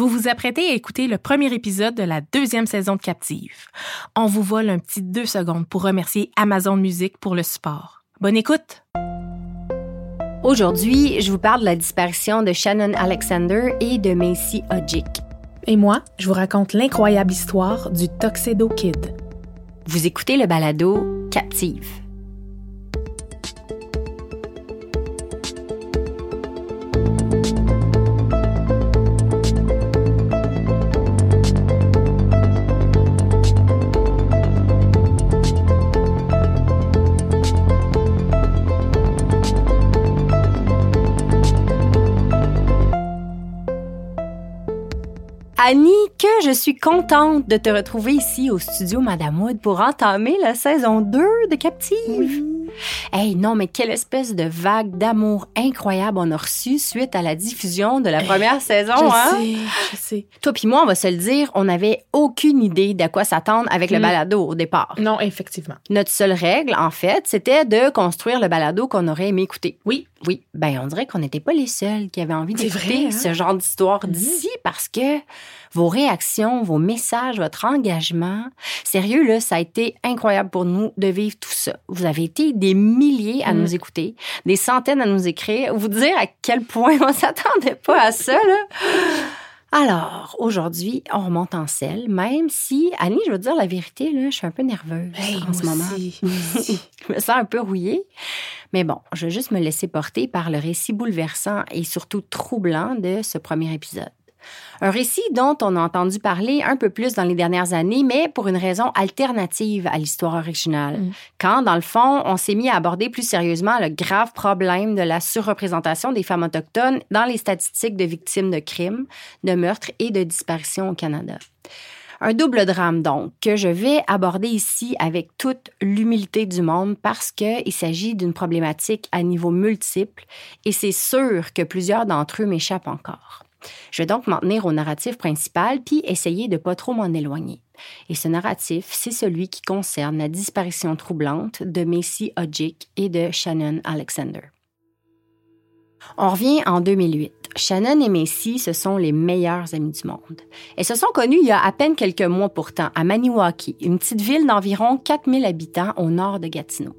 Vous vous apprêtez à écouter le premier épisode de la deuxième saison de Captive. On vous vole un petit deux secondes pour remercier Amazon Music pour le support. Bonne écoute! Aujourd'hui, je vous parle de la disparition de Shannon Alexander et de Macy Hodgick. Et moi, je vous raconte l'incroyable histoire du Tuxedo Kid. Vous écoutez le balado Captive. Annie, que je suis contente de te retrouver ici au studio Madame Wood pour entamer la saison 2 de Captive. Hey, non, mais quelle espèce de vague d'amour incroyable on a reçu suite à la diffusion de la première saison, je hein? sais, je sais. Toi puis moi, on va se le dire, on n'avait aucune idée d'à quoi s'attendre avec le Mm. balado au départ. Non, effectivement. Notre seule règle, en fait, c'était de construire le balado qu'on aurait aimé écouter. Oui. Oui, ben on dirait qu'on n'était pas les seuls qui avaient envie d'écouter hein? ce genre d'histoire Mhm. d'ici parce que vos réactions, vos messages, votre engagement, sérieux, là, ça a été incroyable pour nous de vivre tout ça. Vous avez été des milliers à Mhm. nous écouter, des centaines à nous écrire, vous dire à quel point on s'attendait pas à ça, là. Alors, aujourd'hui, on remonte en selle, même si, Annie, je veux te dire la vérité, là, je suis un peu nerveuse Hey, en ce moment. je me sens un peu rouillée. Mais bon, je vais juste me laisser porter par le récit bouleversant et surtout troublant de ce premier épisode. Un récit dont on a entendu parler un peu plus dans les dernières années, mais pour une raison alternative à l'histoire originale. Mm. Quand, dans le fond, on s'est mis à aborder plus sérieusement le grave problème de la surreprésentation des femmes autochtones dans les statistiques de victimes de crimes, de meurtres et de disparitions au Canada. Un double drame, donc, que je vais aborder ici avec toute l'humilité du monde parce qu'il s'agit d'une problématique à niveau multiple et c'est sûr que plusieurs d'entre eux m'échappent encore. Je vais donc m'en tenir au narratif principal puis essayer de pas trop m'en éloigner. Et ce narratif, c'est celui qui concerne la disparition troublante de Macy Hodgick et de Shannon Alexander. On revient en 2008. Shannon et Macy, ce sont les meilleures amies du monde. Elles se sont connues il y a à peine quelques mois pourtant, à Maniwaki, une petite ville d'environ 4000 habitants au nord de Gatineau.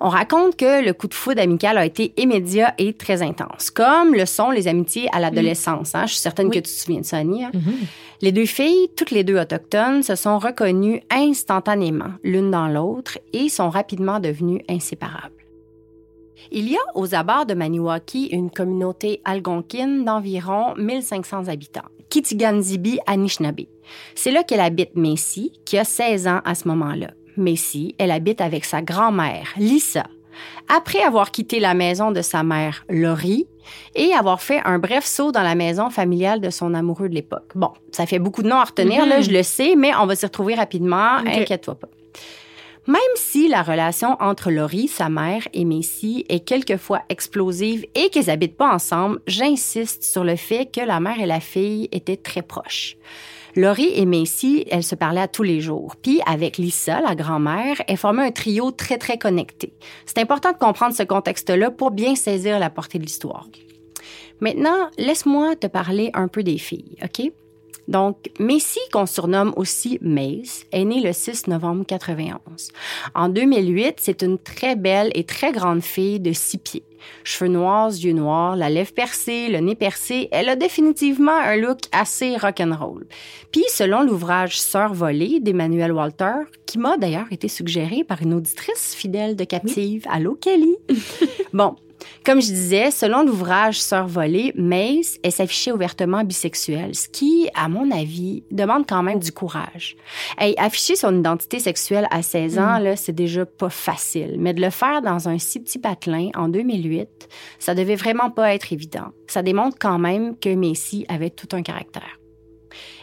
On raconte que le coup de foudre amical a été immédiat et très intense, comme le sont les amitiés à l'adolescence. hein. Je suis certaine Oui. que tu te souviens de ça, Annie. hein? Mhm. Les deux filles, toutes les deux autochtones, se sont reconnues instantanément l'une dans l'autre et sont rapidement devenues inséparables. Il y a aux abords de Maniwaki une communauté algonquine d'environ 1500 habitants, Kitiganzibi Anishinaabe. C'est là qu'elle habite Macy, qui a 16 ans à ce moment-là. Macy, elle habite avec sa grand-mère, Lisa. Après avoir quitté la maison de sa mère, Laurie, et avoir fait un bref saut dans la maison familiale de son amoureux de l'époque. Bon, ça fait beaucoup de noms à retenir, Mhm. là, je le sais, mais on va s'y retrouver rapidement, Ok. inquiète-toi pas. Même si la relation entre Laurie, sa mère, et Messi est quelquefois explosive et qu'ils habitent pas ensemble, j'insiste sur le fait que la mère et la fille étaient très proches. Laurie et Macy, elles se parlaient à tous les jours. Puis avec Lisa, la grand-mère, elles formaient un trio très, très connecté. C'est important de comprendre ce contexte-là pour bien saisir la portée de l'histoire. Maintenant, laisse-moi te parler un peu des filles, OK? Donc, Macy, qu'on surnomme aussi Maze, est née le 6 novembre 91. En 2008, c'est une très belle et très grande fille de six pieds. Cheveux noirs, yeux noirs, la lèvre percée, le nez percé, elle a définitivement un look assez rock'n'roll. Puis, selon l'ouvrage Sœur volée d'Emmanuel Walter, qui m'a d'ailleurs été suggéré par une auditrice fidèle de Captive, Allô Kelly? bon, comme je disais, selon l'ouvrage Sœur volée, Mace, elle s'affichait ouvertement bisexuelle, ce qui, à mon avis, demande quand même du courage. Hey, afficher son identité sexuelle à 16 ans, mm. là, c'est déjà pas facile, mais de le faire dans un si petit patelin en 2008, ça devait vraiment pas être évident. Ça démontre quand même que Macy avait tout un caractère.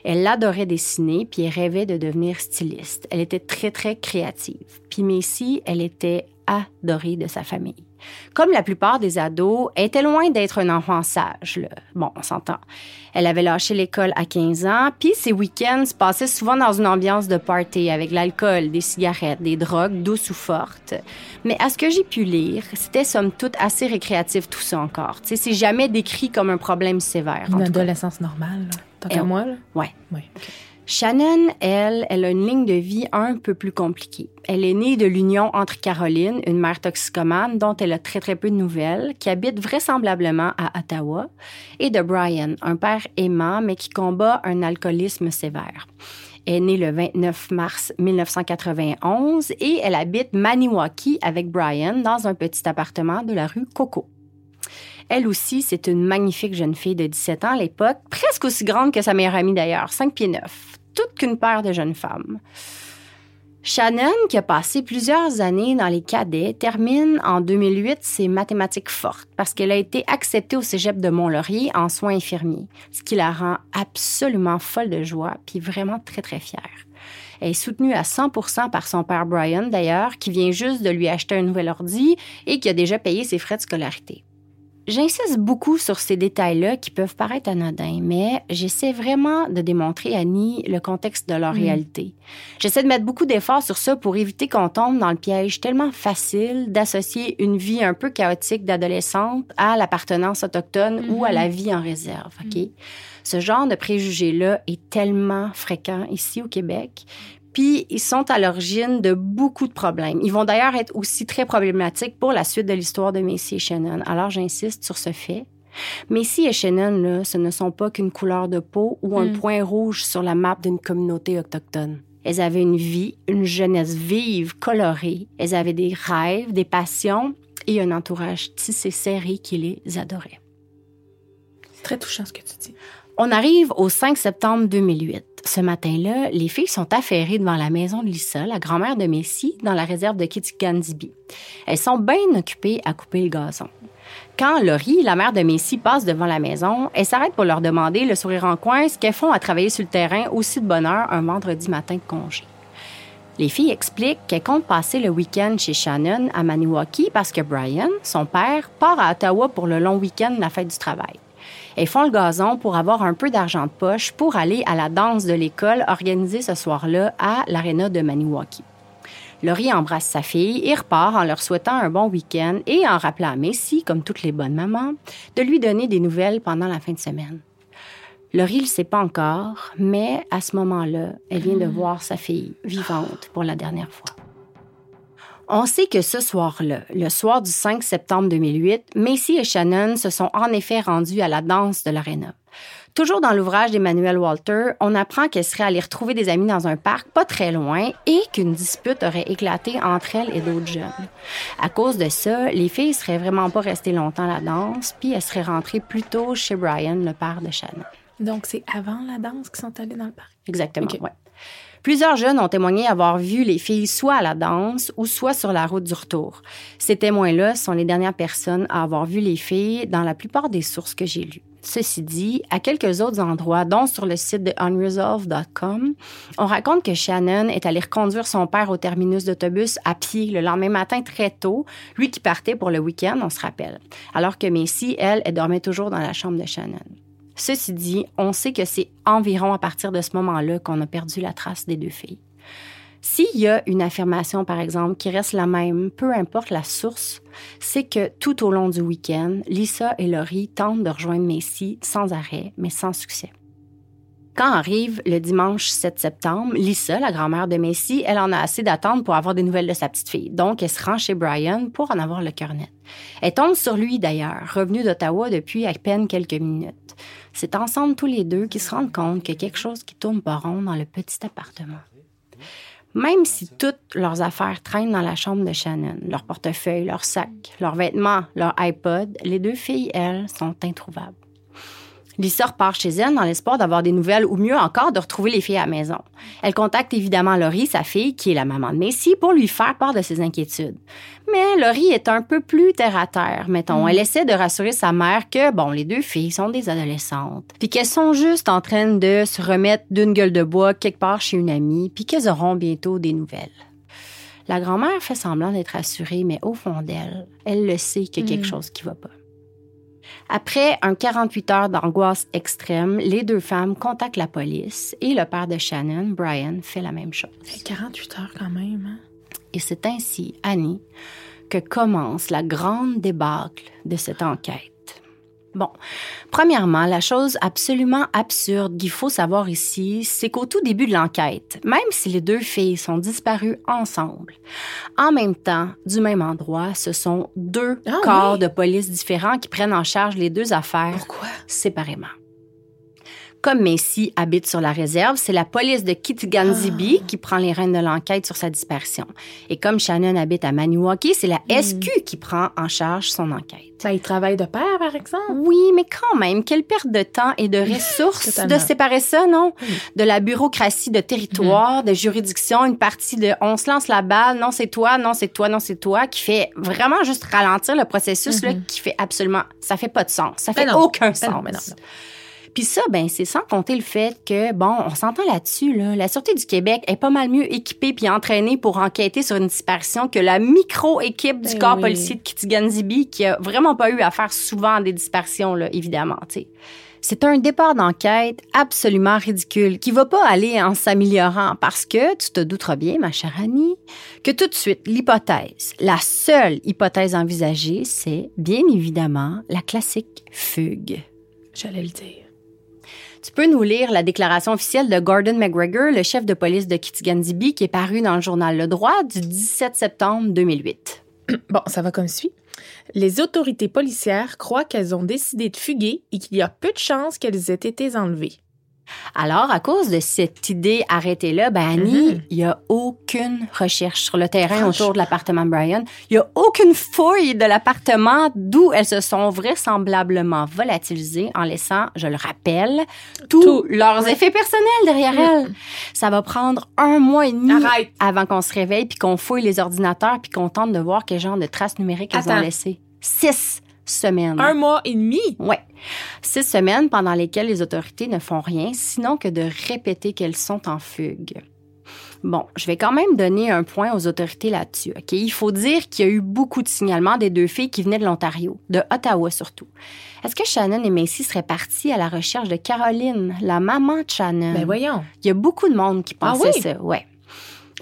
Elle adorait dessiner, puis elle rêvait de devenir styliste. Elle était très, très créative. Puis Macy, elle était adorée de sa famille. Comme la plupart des ados, elle était loin d'être un enfant sage. Bon, on s'entend. Elle avait lâché l'école à 15 ans, puis ses week-ends se passaient souvent dans une ambiance de party avec l'alcool, des cigarettes, des drogues douces ou fortes. Mais à ce que j'ai pu lire, c'était somme toute assez récréatif tout ça encore. c'est jamais décrit comme un problème sévère. Une adolescence normale, tant qu'à moi. Là? Ouais. ouais Shannon, elle, elle a une ligne de vie un peu plus compliquée. Elle est née de l'union entre Caroline, une mère toxicomane dont elle a très très peu de nouvelles, qui habite vraisemblablement à Ottawa, et de Brian, un père aimant mais qui combat un alcoolisme sévère. Elle est née le 29 mars 1991 et elle habite Maniwaki avec Brian dans un petit appartement de la rue Coco. Elle aussi, c'est une magnifique jeune fille de 17 ans à l'époque, presque aussi grande que sa meilleure amie d'ailleurs, 5 pieds 9 toute qu'une paire de jeunes femmes. Shannon, qui a passé plusieurs années dans les cadets, termine en 2008 ses mathématiques fortes parce qu'elle a été acceptée au cégep de Mont-Laurier en soins infirmiers, ce qui la rend absolument folle de joie puis vraiment très, très fière. Elle est soutenue à 100 par son père Brian, d'ailleurs, qui vient juste de lui acheter un nouvel ordi et qui a déjà payé ses frais de scolarité. J'insiste beaucoup sur ces détails-là qui peuvent paraître anodins, mais j'essaie vraiment de démontrer à Annie le contexte de leur mm. réalité. J'essaie de mettre beaucoup d'efforts sur ça pour éviter qu'on tombe dans le piège tellement facile d'associer une vie un peu chaotique d'adolescente à l'appartenance autochtone ou à la mm-hmm. vie en réserve. OK? Mm. Ce genre de préjugés-là est tellement fréquent ici au Québec. Puis ils sont à l'origine de beaucoup de problèmes. Ils vont d'ailleurs être aussi très problématiques pour la suite de l'histoire de Macy et Shannon. Alors j'insiste sur ce fait. Macy et Shannon, là, ce ne sont pas qu'une couleur de peau ou un hmm. point rouge sur la map d'une communauté autochtone. Elles avaient une vie, une jeunesse vive, colorée. Elles avaient des rêves, des passions et un entourage tissé serré qui les adorait. C'est très touchant ce que tu dis. On arrive au 5 septembre 2008. Ce matin-là, les filles sont affairées devant la maison de Lisa, la grand-mère de Messi, dans la réserve de Kitigandibi. Elles sont bien occupées à couper le gazon. Quand Laurie, la mère de Messi, passe devant la maison, elle s'arrête pour leur demander, le sourire en coin, ce qu'elles font à travailler sur le terrain aussi de bonne heure un vendredi matin de congé. Les filles expliquent qu'elles comptent passer le week-end chez Shannon à Maniwaki parce que Brian, son père, part à Ottawa pour le long week-end de la fête du travail. Elles font le gazon pour avoir un peu d'argent de poche pour aller à la danse de l'école organisée ce soir-là à l'aréna de Maniwaki. Laurie embrasse sa fille et repart en leur souhaitant un bon week-end et en rappelant à Messi, comme toutes les bonnes mamans, de lui donner des nouvelles pendant la fin de semaine. Laurie ne le sait pas encore, mais à ce moment-là, elle vient de ah. voir sa fille vivante pour la dernière fois. On sait que ce soir-là, le soir du 5 septembre 2008, Macy et Shannon se sont en effet rendus à la danse de l'aréna. Toujours dans l'ouvrage d'Emmanuel Walter, on apprend qu'elle serait allée retrouver des amis dans un parc pas très loin et qu'une dispute aurait éclaté entre elle et d'autres jeunes. À cause de ça, les filles seraient vraiment pas restées longtemps à la danse, puis elles seraient rentrées plus tôt chez Brian, le père de Shannon. Donc c'est avant la danse qu'ils sont allés dans le parc? Exactement, ouais. Plusieurs jeunes ont témoigné avoir vu les filles soit à la danse ou soit sur la route du retour. Ces témoins-là sont les dernières personnes à avoir vu les filles dans la plupart des sources que j'ai lues. Ceci dit, à quelques autres endroits, dont sur le site de unresolved.com, on raconte que Shannon est allée reconduire son père au terminus d'autobus à pied le lendemain matin très tôt, lui qui partait pour le week-end, on se rappelle. Alors que Macy, elle, elle dormait toujours dans la chambre de Shannon. Ceci dit, on sait que c'est environ à partir de ce moment-là qu'on a perdu la trace des deux filles. S'il y a une affirmation, par exemple, qui reste la même, peu importe la source, c'est que tout au long du week-end, Lisa et Laurie tentent de rejoindre Messi sans arrêt, mais sans succès. Quand arrive le dimanche 7 septembre, Lisa, la grand-mère de Macy, elle en a assez d'attendre pour avoir des nouvelles de sa petite fille. Donc, elle se rend chez Brian pour en avoir le cœur net. Elle tombe sur lui d'ailleurs, revenu d'Ottawa depuis à peine quelques minutes. C'est ensemble tous les deux qu'ils se rendent compte qu'il y a quelque chose qui tourne pas rond dans le petit appartement. Même si toutes leurs affaires traînent dans la chambre de Shannon, leur portefeuille, leur sac, leurs vêtements, leur iPod, les deux filles, elles, sont introuvables. Lisa repart chez elle dans l'espoir d'avoir des nouvelles ou mieux encore de retrouver les filles à la maison. Elle contacte évidemment Laurie, sa fille, qui est la maman de Macy, pour lui faire part de ses inquiétudes. Mais Laurie est un peu plus terre à terre, mettons. Elle essaie de rassurer sa mère que, bon, les deux filles sont des adolescentes, puis qu'elles sont juste en train de se remettre d'une gueule de bois quelque part chez une amie, puis qu'elles auront bientôt des nouvelles. La grand-mère fait semblant d'être rassurée, mais au fond d'elle, elle le sait qu'il y a quelque chose qui va pas. Après un 48 heures d'angoisse extrême, les deux femmes contactent la police et le père de Shannon, Brian, fait la même chose. 48 heures quand même. Hein? Et c'est ainsi, Annie, que commence la grande débâcle de cette enquête. Bon, premièrement, la chose absolument absurde qu'il faut savoir ici, c'est qu'au tout début de l'enquête, même si les deux filles sont disparues ensemble, en même temps, du même endroit, ce sont deux Ah corps oui? de police différents qui prennent en charge les deux affaires Pourquoi? séparément. Comme Macy habite sur la réserve, c'est la police de Kitiganzibi qui prend les rênes de l'enquête sur sa disparition. Et comme Shannon habite à Maniwaki, c'est la SQ qui prend en charge son enquête. Ça, ils travaillent de pair, par exemple? Oui, mais quand même, quelle perte de temps et de ressources de séparer ça, non? De la bureaucratie de territoire, de juridiction, une partie de on se lance la balle, non c'est toi, non c'est toi, non c'est toi, qui fait vraiment juste ralentir le processus, là, qui fait absolument, ça fait pas de sens. Ça fait Ben non. aucun Ben sens. non, ben non, non. Puis ça, ben c'est sans compter le fait que, bon, on s'entend là-dessus, là, la Sûreté du Québec est pas mal mieux équipée puis entraînée pour enquêter sur une disparition que la micro-équipe du Ben corps oui. policier de Kitigan-Zibi qui a vraiment pas eu à faire souvent des disparitions, là, évidemment. C'est un départ d'enquête absolument ridicule qui va pas aller en s'améliorant parce que tu te douteras bien, ma chère Annie, que tout de suite, l'hypothèse, la seule hypothèse envisagée, c'est bien évidemment la classique fugue. J'allais le dire. Tu peux nous lire la déclaration officielle de Gordon McGregor, le chef de police de Kitigan-Zibi, qui est paru dans le journal Le Droit du 17 septembre 2008. Bon, ça va comme suit. Les autorités policières croient qu'elles ont décidé de fuguer et qu'il y a peu de chances qu'elles aient été enlevées. Alors, à cause de cette idée arrêtée-là, ben Annie, Mhm. il y a aucune recherche sur le terrain autour de l'appartement de Brian. Il y a aucune fouille de l'appartement d'où elles se sont vraisemblablement volatilisées en laissant, je le rappelle, tous leurs effets personnels derrière elles. Ça va prendre un mois et demi Arrête. avant qu'on se réveille puis qu'on fouille les ordinateurs puis qu'on tente de voir quel genre de traces numériques elles ont laissées. Six semaines. Un mois et demi? Ouais. Six semaines pendant lesquelles les autorités ne font rien, sinon que de répéter qu'elles sont en fugue. Bon, je vais quand même donner un point aux autorités là-dessus. OK? Il faut dire qu'il y a eu beaucoup de signalements des deux filles qui venaient de l'Ontario, de Ottawa surtout. Est-ce que Shannon et Macy seraient partis à la recherche de Caroline, la maman de Shannon? Ben voyons. Il y a beaucoup de monde qui Ah pensait oui? ça, ouais.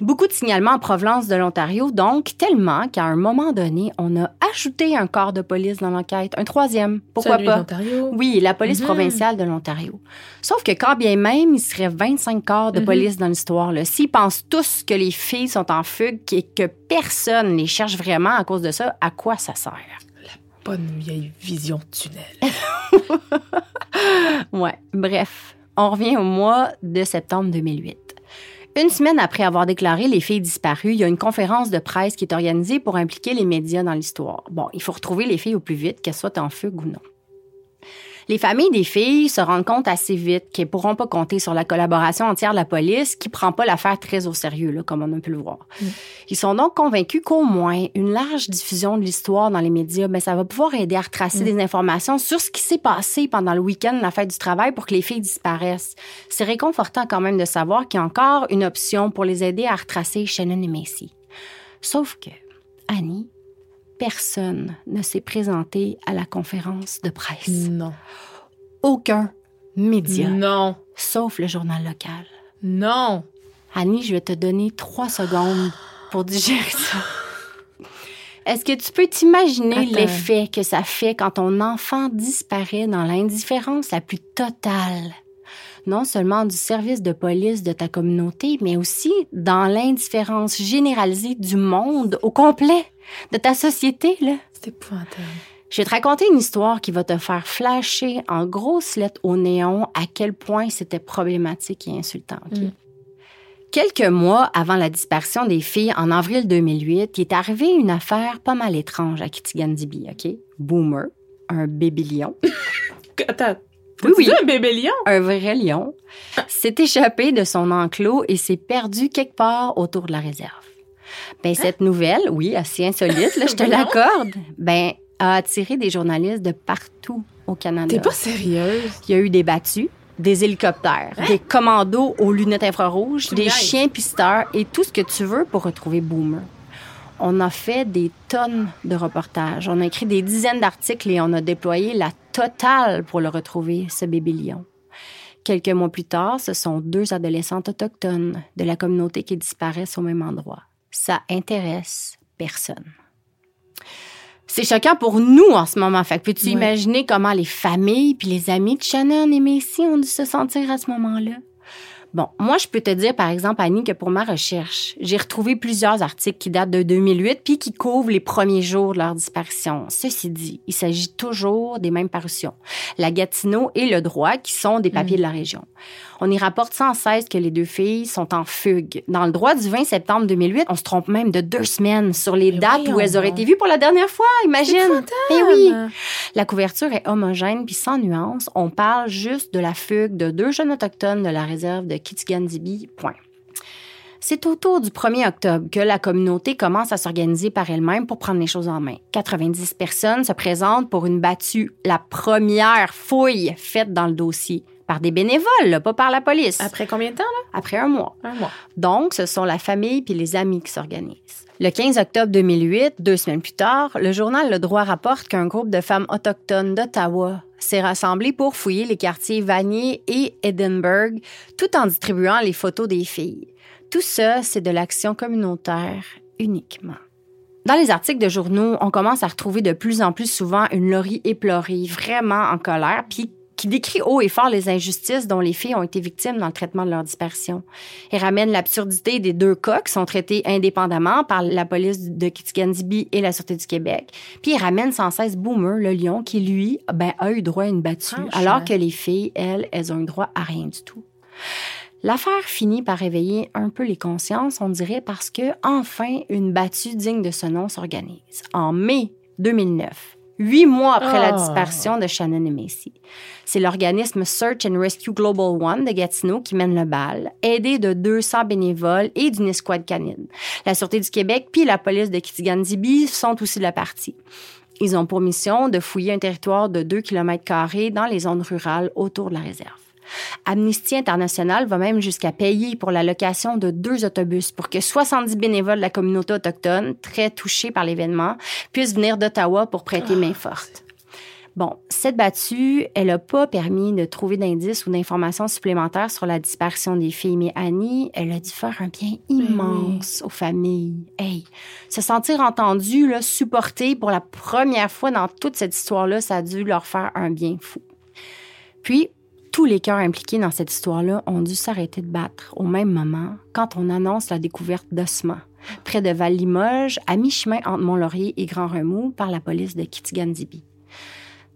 Beaucoup de signalements en provenance de l'Ontario, donc tellement qu'à un moment donné, on a ajouté un corps de police dans l'enquête, un troisième. Pourquoi Celui pas? Oui, la police Mhm. provinciale de l'Ontario. Sauf que quand bien même, il serait 25 corps de Mhm. police dans l'histoire, là, s'ils pensent tous que les filles sont en fugue et que personne les cherche vraiment à cause de ça, à quoi ça sert? Bonne vieille vision tunnel. Ouais, bref, on revient au mois de septembre 2008. Une semaine après avoir déclaré les filles disparues, il y a une conférence de presse qui est organisée pour impliquer les médias dans l'histoire. Bon, il faut retrouver les filles au plus vite, qu'elles soient en fugue ou non. Les familles des filles se rendent compte assez vite qu'elles pourront pas compter sur la collaboration entière de la police qui prend pas l'affaire très au sérieux, là, comme on a pu le voir. Ils sont donc convaincus qu'au moins une large diffusion de l'histoire dans les médias, ben, ça va pouvoir aider à retracer des informations sur ce qui s'est passé pendant le week-end, la fête du travail, pour que les filles disparaissent. C'est réconfortant quand même de savoir qu'il y a encore une option pour les aider à retracer Shannon et Macy. Sauf que, Annie, personne ne s'est présenté à la conférence de presse. Non. Aucun média, Non. sauf le journal local. Non. Annie, je vais te donner trois secondes pour digérer ça. Est-ce que tu peux t'imaginer l'effet que ça fait quand ton enfant disparaît dans l'indifférence la plus totale? non seulement du service de police de ta communauté, mais aussi dans l'indifférence généralisée du monde au complet, de ta société, là. C'est épouvantable. Je vais te raconter une histoire qui va te faire flasher en grosses lettres au néon à quel point c'était problématique et insultant. Mm. Quelques mois avant la disparition des filles en avril 2008, il est arrivé une affaire pas mal étrange à Kitigan-Dibi, OK? Boomer, un bébé lion, Attends. Oui, oui. un bébé lion? un vrai lion, s'est échappé de son enclos et s'est perdu quelque part autour de la réserve. Ben, cette nouvelle, oui, assez insolite, là, je te Voyons. l'accorde, ben, a attiré des journalistes de partout au Canada. T'es pas sérieuse? Il y a eu des battus, des hélicoptères, des commandos aux lunettes infrarouges, des chiens pisteurs et tout ce que tu veux pour retrouver Boomer. On a fait des tonnes de reportages. On a écrit des dizaines d'articles et on a déployé la totale pour le retrouver, ce bébé lion. Quelques mois plus tard, ce sont deux adolescentes autochtones de la communauté qui disparaissent au même endroit. Ça intéresse personne. C'est choquant pour nous en ce moment. Fait que peux-tu Ouais. imaginer comment les familles puis les amis de Shannon et Macy ont dû se sentir à ce moment-là? Bon, moi, je peux te dire, par exemple, Annie, que pour ma recherche, j'ai retrouvé plusieurs articles qui datent de 2008 puis qui couvrent les premiers jours de leur disparition. Ceci dit, il s'agit toujours des mêmes parutions. La Gatineau et le droit, qui sont des papiers de la région. On y rapporte sans cesse que les deux filles sont en fugue. Dans le droit du 20 septembre 2008, on se trompe même de deux semaines sur les Mais dates où elles auraient été vues pour la dernière fois, imagine. épouvantable. Eh oui. La couverture est homogène puis sans nuance. On parle juste de la fugue de deux jeunes autochtones de la réserve de Kitigan-Dibi. Point. C'est autour du 1er octobre que la communauté commence à s'organiser par elle-même pour prendre les choses en main. 90 personnes se présentent pour une battue, la première fouille faite dans le dossier par des bénévoles, là, pas par la police, Après combien de temps, après un mois. là? Un mois. Donc, ce sont la famille puis les amis qui s'organisent. Le 15 octobre 2008, deux semaines plus tard, le journal Le Droit rapporte qu'un groupe de femmes autochtones d'Ottawa s'est rassemblé pour fouiller les quartiers Vanier et Edinburgh, tout en distribuant les photos des filles. Tout ça, c'est de l'action communautaire uniquement. Dans les articles de journaux, on commence à retrouver de plus en plus souvent une Laurie éplorée, vraiment en colère, puis qui décrit haut et fort les injustices dont les filles ont été victimes dans le traitement de leur disparition. Il ramène l'absurdité des deux cas qui sont traités indépendamment par la police de Kitigan-Dibi et la Sûreté du Québec. Puis il ramène sans cesse Boomer, le lion, qui lui, ben, a eu droit à une battue, alors que les filles, elles, elles ont eu droit à rien du tout. L'affaire finit par réveiller un peu les consciences, on dirait, parce que enfin une battue digne de ce nom s'organise. En mai 2009, huit mois après la Oh. disparition de Shannon et Macy, c'est l'organisme Search and Rescue Global One de Gatineau qui mène le bal, aidé de 200 bénévoles et d'une escouade canine. La Sûreté du Québec puis la police de Kitigan-Dibi sont aussi de la partie. Ils ont pour mission de fouiller un territoire de 2 km dans les zones rurales autour de la réserve. Amnesty International va même jusqu'à payer pour la location de deux autobus pour que 70 bénévoles de la communauté autochtone, très touchés par l'événement, puissent venir d'Ottawa pour prêter main forte. Bon, cette battue, elle n'a pas permis de trouver d'indices ou d'informations supplémentaires sur la disparition des filles, mais Annie, elle a dû faire un bien immense aux familles. Hey, se sentir entendu, là, supporté pour la première fois dans toute cette histoire-là, ça a dû leur faire un bien fou. Puis, tous les cœurs impliqués dans cette histoire-là ont dû s'arrêter de battre au même moment quand on annonce la découverte d'ossements près de Val-Limoges, à mi-chemin entre Mont-Laurier et Grand-Remous, par la police de Kitigan-Dibi.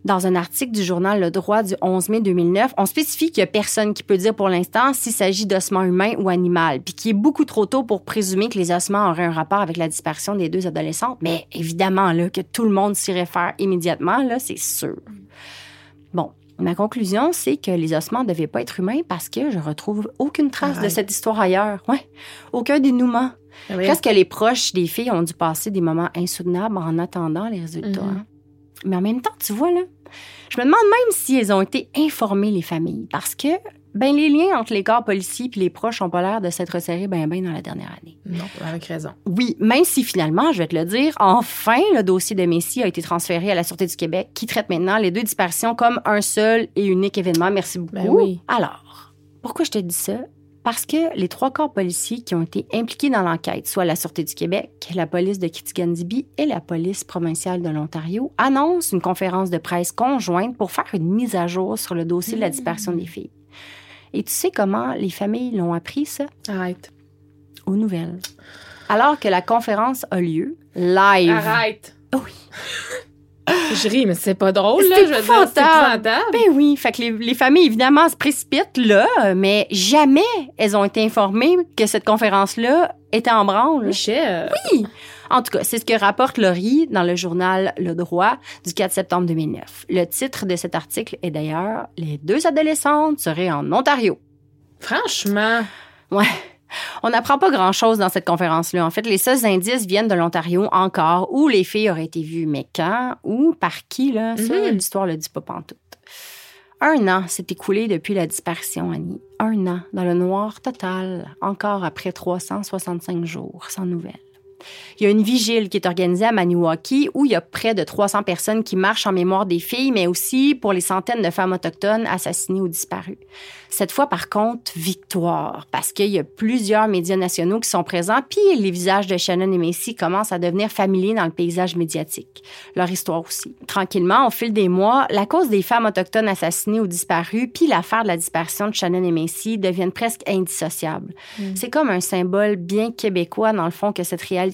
Dans un article du journal Le Droit du 11 mai 2009, on spécifie qu'il n'y a personne qui peut dire pour l'instant s'il s'agit d'ossements humains ou animaux, puis qu'il est beaucoup trop tôt pour présumer que les ossements auraient un rapport avec la disparition des deux adolescentes. Mais évidemment, là, que tout le monde s'y réfère immédiatement, c'est sûr. Bon, ma conclusion, c'est que les ossements ne devaient pas être humains parce que je retrouve aucune trace de cette histoire ailleurs. Ouais, aucun dénouement. Ah oui. Presque les proches des filles ont dû passer des moments insoutenables en attendant les résultats. Mhm. Mais en même temps, tu vois, là, je me demande même si elles ont été informées, les familles, parce que ben, les liens entre les corps policiers et les proches n'ont pas l'air de s'être resserrés bien ben dans la dernière année. Non, avec raison. Oui, même si finalement, je vais te le dire, enfin, le dossier de Messi a été transféré à la Sûreté du Québec, qui traite maintenant les deux disparitions comme un seul et unique événement. Merci beaucoup. Ben oui. Alors, pourquoi je te dis ça? Parce que les trois corps policiers qui ont été impliqués dans l'enquête, soit la Sûreté du Québec, la police de Kitigan-Dibi et la police provinciale de l'Ontario, annoncent une conférence de presse conjointe pour faire une mise à jour sur le dossier de la disparition des filles. Et tu sais comment les familles l'ont appris, ça? Arrête. Aux nouvelles. Alors que la conférence a lieu, live. Arrête. Oui. Je ris, mais c'est pas drôle, là. C'est Je veux dire, c'est. Ben oui, fait que les, les familles, évidemment, se précipitent là, mais jamais elles ont été informées que cette conférence-là était en branle. Michel. Oui. En tout cas, c'est ce que rapporte Laurie dans le journal Le Droit du 4 septembre 2009. Le titre de cet article est d'ailleurs Les deux adolescentes seraient en Ontario. Franchement. Ouais. On n'apprend pas grand-chose dans cette conférence-là. En fait, les seuls indices viennent de l'Ontario encore, où les filles auraient été vues, mais quand ou par qui, là, ça, Mhm. l'histoire le dit pas pantoute. Un an s'est écoulé depuis la disparition, Annie. Un an dans le noir total, encore après 365 jours, sans nouvelles. Il y a une vigile qui est organisée à Maniwaki où il y a près de 300 personnes qui marchent en mémoire des filles, mais aussi pour les centaines de femmes autochtones assassinées ou disparues. Cette fois, par contre, victoire, parce qu'il y a plusieurs médias nationaux qui sont présents, puis les visages de Shannon et Macy commencent à devenir familiers dans le paysage médiatique. Leur histoire aussi. Tranquillement, au fil des mois, la cause des femmes autochtones assassinées ou disparues, puis l'affaire de la disparition de Shannon et Macy deviennent presque indissociables. C'est comme un symbole bien québécois, dans le fond, que cette réalité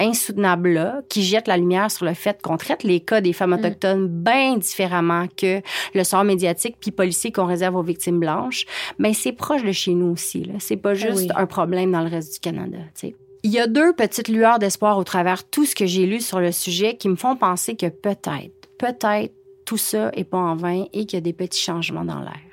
insoutenable-là, qui jette la lumière sur le fait qu'on traite les cas des femmes autochtones bien différemment que le sort médiatique puis policier qu'on réserve aux victimes blanches, mais c'est proche de chez nous aussi. C'est pas juste oui. un problème dans le reste du Canada. tu sais. Il y a deux petites lueurs d'espoir au travers tout ce que j'ai lu sur le sujet qui me font penser que peut-être, peut-être tout ça est pas en vain et qu'il y a des petits changements dans l'air.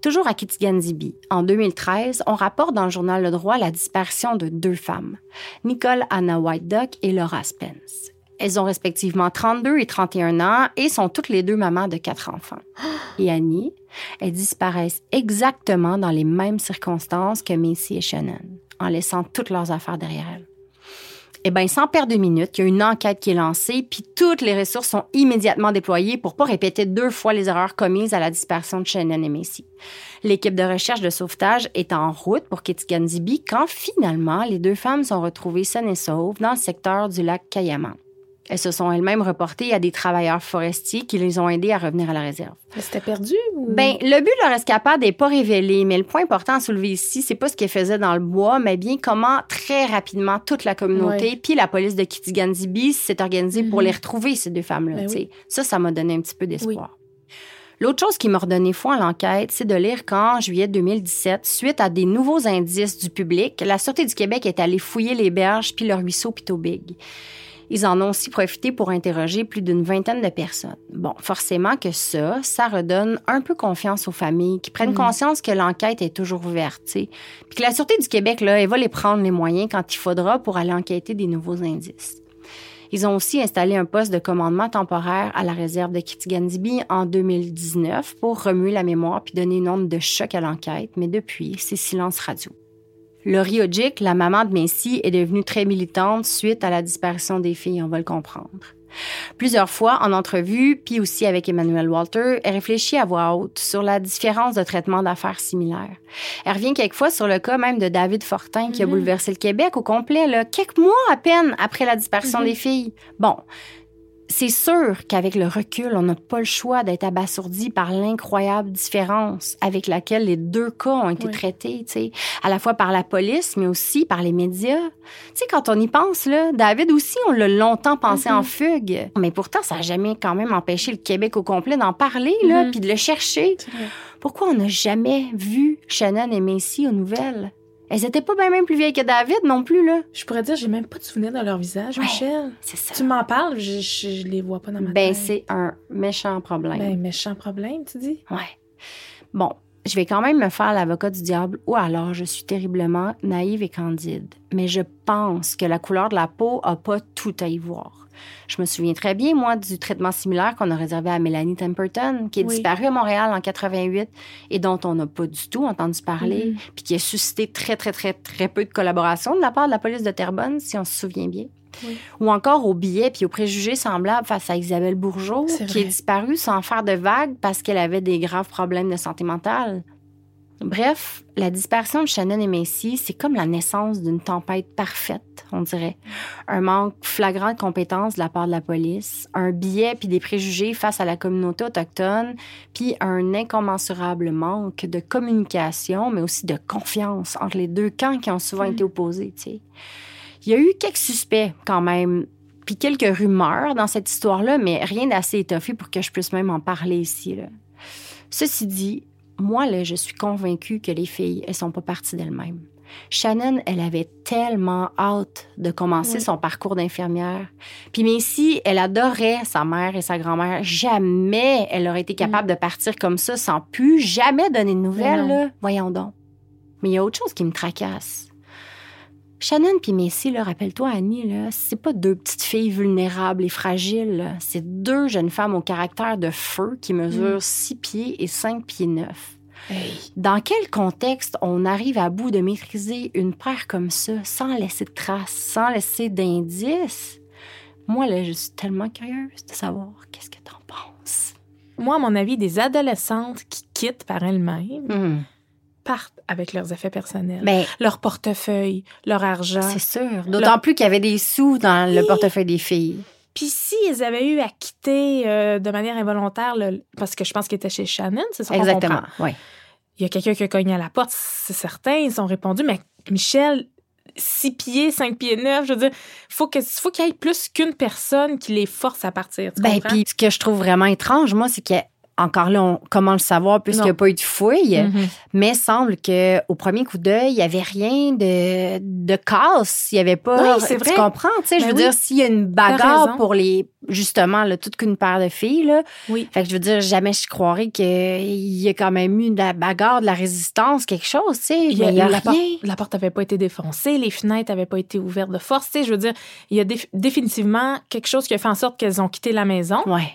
Toujours à Kitigan-Zibi, en 2013, on rapporte dans le journal Le Droit la disparition de deux femmes, Nicole Anna White Duck et Laura Spence. Elles ont respectivement 32 et 31 ans et sont toutes les deux mamans de quatre enfants. Et Annie, elles disparaissent exactement dans les mêmes circonstances que Macy et Shannon, en laissant toutes leurs affaires derrière elles. Eh bien, sans perdre de minutes, il y a une enquête qui est lancée, puis toutes les ressources sont immédiatement déployées pour pas répéter deux fois les erreurs commises à la disparition de Shannon et Macy. L'équipe de recherche de sauvetage est en route pour Kitigan-Zibi quand finalement les deux femmes sont retrouvées saines et sauves dans le secteur du lac Kayaman. Elles se sont elles-mêmes reportées à des travailleurs forestiers qui les ont aidées à revenir à la réserve. C'était perdu? Ou... Ben, le but de leur escapade n'est pas révélé, mais le point important à soulever ici, c'est pas ce qu'elles faisaient dans le bois, mais bien comment très rapidement toute la communauté puis la police de Kitigan-Zibi s'est organisée pour Mhm. les retrouver, ces deux femmes-là. Ben oui. Ça, ça m'a donné un petit peu d'espoir. L'autre chose qui m'a redonné foi à l'enquête, c'est de lire qu'en juillet 2017, suite à des nouveaux indices du public, la Sûreté du Québec est allée fouiller les berges puis le ruisseau Pito Big. Ils en ont aussi profité pour interroger plus d'une vingtaine de personnes. Bon, forcément que ça, ça redonne un peu confiance aux familles qui prennent conscience que l'enquête est toujours ouverte. Puis que la Sûreté du Québec, là, elle va les prendre les moyens quand il faudra pour aller enquêter des nouveaux indices. Ils ont aussi installé un poste de commandement temporaire à la réserve de Kitigan-Zibi en 2019 pour remuer la mémoire puis donner une onde de choc à l'enquête, mais depuis, c'est silence radio. Laurie Ojic, la maman de Messi, est devenue très militante suite à la disparition des filles, on va le comprendre. Plusieurs fois, en entrevue, puis aussi avec Emmanuel Walter, elle réfléchit à voix haute sur la différence de traitement d'affaires similaires. Elle revient quelquefois sur le cas même de David Fortin qui a bouleversé le Québec au complet, là, quelques mois à peine après la disparition des filles. Bon, c'est sûr qu'avec le recul, on n'a pas le choix d'être abasourdi par l'incroyable différence avec laquelle les deux cas ont été Oui. traités, tu sais, à la fois par la police, mais aussi par les médias. Tu sais, quand on y pense, là, David aussi, on l'a longtemps pensé en fugue. Mais pourtant, ça n'a jamais quand même empêché le Québec au complet d'en parler, là, Mhm. puis de le chercher. Pourquoi on n'a jamais vu Shannon et Macy aux nouvelles? Elles étaient pas bien même plus vieilles que David non plus, là. Je pourrais dire, j'ai même pas de souvenir de leur visage, Ouais. Michel. C'est ça. Tu m'en parles, je, je, je les vois pas dans ma Ben, tête. c'est un méchant problème. Ben, méchant problème, tu dis? Ouais. Bon, je vais quand même me faire l'avocat du diable ou alors je suis terriblement naïve et candide. Mais je pense que la couleur de la peau a pas tout à y voir. Je me souviens très bien, moi, du traitement similaire qu'on a réservé à Mélanie Temperton, qui est Oui. disparue à Montréal en 88 et dont on n'a pas du tout entendu parler, puis qui a suscité très, très, très, très peu de collaboration de la part de la police de Terrebonne, si on se souvient bien. Oui. Ou encore aux billets puis aux préjugés semblables face à Isabelle Bourgeot, qui est disparue sans faire de vagues parce qu'elle avait des graves problèmes de santé mentale. Bref, la disparition de Shannon et Macy, c'est comme la naissance d'une tempête parfaite, on dirait. Un manque flagrant de compétences de la part de la police, un biais puis des préjugés face à la communauté autochtone, puis un incommensurable manque de communication, mais aussi de confiance entre les deux camps qui ont souvent été opposés. Il y a eu quelques suspects quand même, puis quelques rumeurs dans cette histoire-là, mais rien d'assez étoffé pour que je puisse même en parler ici. Là. Ceci dit, moi, là, je suis convaincue que les filles, elles sont pas parties d'elles-mêmes. Shannon, elle avait tellement hâte de commencer son parcours d'infirmière. Puis Macy, elle adorait sa mère et sa grand-mère. Jamais elle aurait été capable de partir comme ça sans plus jamais donner de nouvelles. là. Voyons donc. Mais il y a autre chose qui me tracasse. Shannon puis là, rappelle-toi, Annie, là, c'est pas deux petites filles vulnérables et fragiles. C'est deux jeunes femmes au caractère de feu qui mesurent 6 pieds et 5 pieds 9. Dans quel contexte on arrive à bout de maîtriser une paire comme ça sans laisser de traces, sans laisser d'indices? Moi, là, je suis tellement curieuse de savoir qu'est-ce que t'en penses. Moi, à mon avis, des adolescentes qui quittent par elles-mêmes Hmm. partent avec leurs effets personnels, Ben, leur portefeuille, leur argent. c'est sûr. D'autant plus qu'il y avait des sous dans le portefeuille des filles. Puis si ils avaient eu à quitter euh, de manière involontaire, le- parce que je pense qu'ils étaient chez Shannon, c'est ça Exactement, oui. Il y a quelqu'un qui a cogné à la porte, c'est certain, ils ont répondu, mais Michel, six pieds, cinq pieds neuf, je veux dire, faut que faut qu'il y ait plus qu'une personne qui les force à partir. Tu Ben, puis ce que je trouve vraiment étrange, moi, c'est que encore là, on- comment le savoir puisqu'il n'y a pas eu de fouille, Mhm. mais semble que au premier coup d'œil, il y avait rien de, de casse, il y avait pas. Oui, c'est tu vrai. comprends, tu sais, je Ben veux oui. dire, s'il y a une bagarre pour les justement là, toute qu'une paire de filles là, Oui. fait que je veux dire, jamais je croirais qu'il y a quand même eu de la bagarre, de la résistance, quelque chose, tu sais, Il y a- mais il y a la, porte, la porte avait pas été défoncée, les fenêtres n'avaient pas été ouvertes de force. Tu sais, je veux dire, il y a déf- définitivement quelque chose qui a fait en sorte qu'elles ont quitté la maison. Ouais.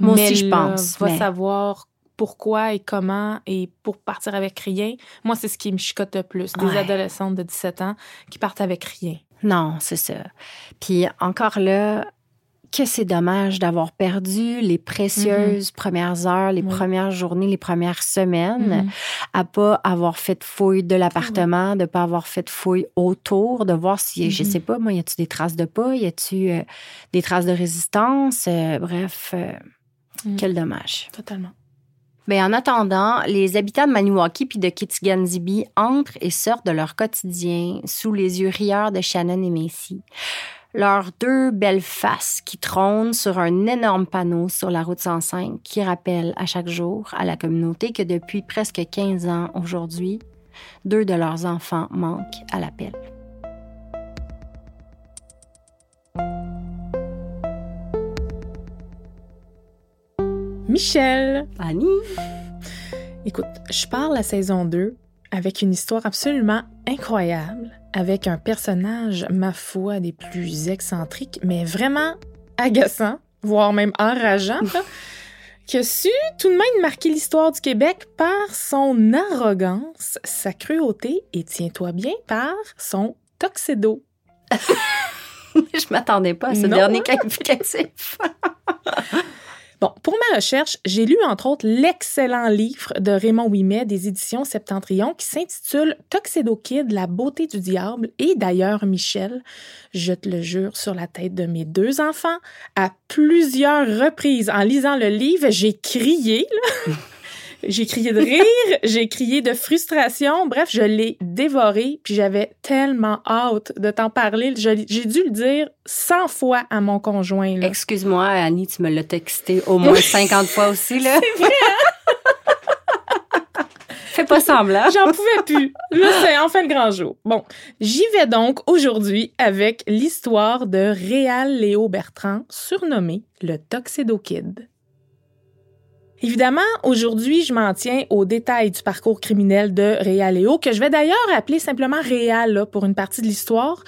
Moi Mais aussi, je pense. Va mais- savoir pourquoi et comment et pour partir avec rien. Moi, c'est ce qui me chicote le plus. Des Ouais. adolescentes de 17 ans qui partent avec rien. Non, c'est ça. Puis encore là, que c'est dommage d'avoir perdu les précieuses premières heures, les Oui. premières journées, les premières semaines, Mhm. à pas avoir fait de fouille de l'appartement, de pas avoir fait de fouille autour, de voir si, je Mhm. sais pas, moi, y a-tu des traces de pas, y a-tu euh, des traces de résistance, Euh, bref, euh, Mhm. quel dommage. Totalement. Mais en attendant, les habitants de Maniwaki puis de Kitigan-Zibi entrent et sortent de leur quotidien sous les yeux rieurs de Shannon et Macy. Leurs deux belles faces qui trônent sur un énorme panneau sur la route 105 qui rappelle à chaque jour à la communauté que depuis presque 15 ans aujourd'hui, deux de leurs enfants manquent à l'appel. Michel, Annie? écoute, je pars la saison 2 avec une histoire absolument incroyable, avec un personnage, ma foi, des plus excentriques, mais vraiment agaçant, voire même enrageant, qui a su tout de même marquer l'histoire du Québec par son arrogance, sa cruauté et, tiens-toi bien, par son toxédo. Je m'attendais pas à ce Non. dernier qualificatif. Bon, pour ma recherche, j'ai lu entre autres l'excellent livre de Raymond Ouimet des éditions Septentrion qui s'intitule Toxedo Kid, la beauté du diable. Et d'ailleurs, Michel, je te le jure sur la tête de mes deux enfants, à plusieurs reprises en lisant le livre, j'ai crié. J'ai crié de rire, j'ai crié de frustration. Bref, je l'ai dévoré, puis j'avais tellement hâte de t'en parler. J'ai dû le dire 100 fois à mon conjoint. Excuse-moi, Annie, tu me l'as texté au moins 50 fois aussi, là. C'est vrai, Fais pas semblant. J'en pouvais plus. Là, c'est enfin le grand jour. Bon, j'y vais donc aujourd'hui avec l'histoire de Réal Léo Bertrand, surnommé le Toxedo Kid. Évidemment, aujourd'hui, je m'en tiens aux détails du parcours criminel de Réal Léo, que je vais d'ailleurs appeler simplement Réal pour une partie de l'histoire.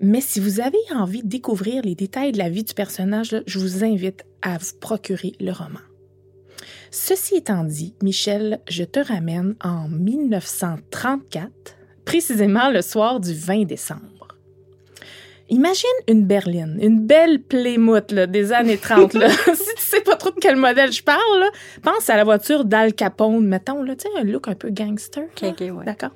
Mais si vous avez envie de découvrir les détails de la vie du personnage, je vous invite à vous procurer le roman. Ceci étant dit, Michel, je te ramène en 1934, précisément le soir du 20 décembre. Imagine une berline, une belle Plymouth là, des années 30. Là. si tu sais pas trop de quel modèle je parle, là, pense à la voiture d'Al Capone, mettons, là, un look un peu gangster. ouais. D'accord.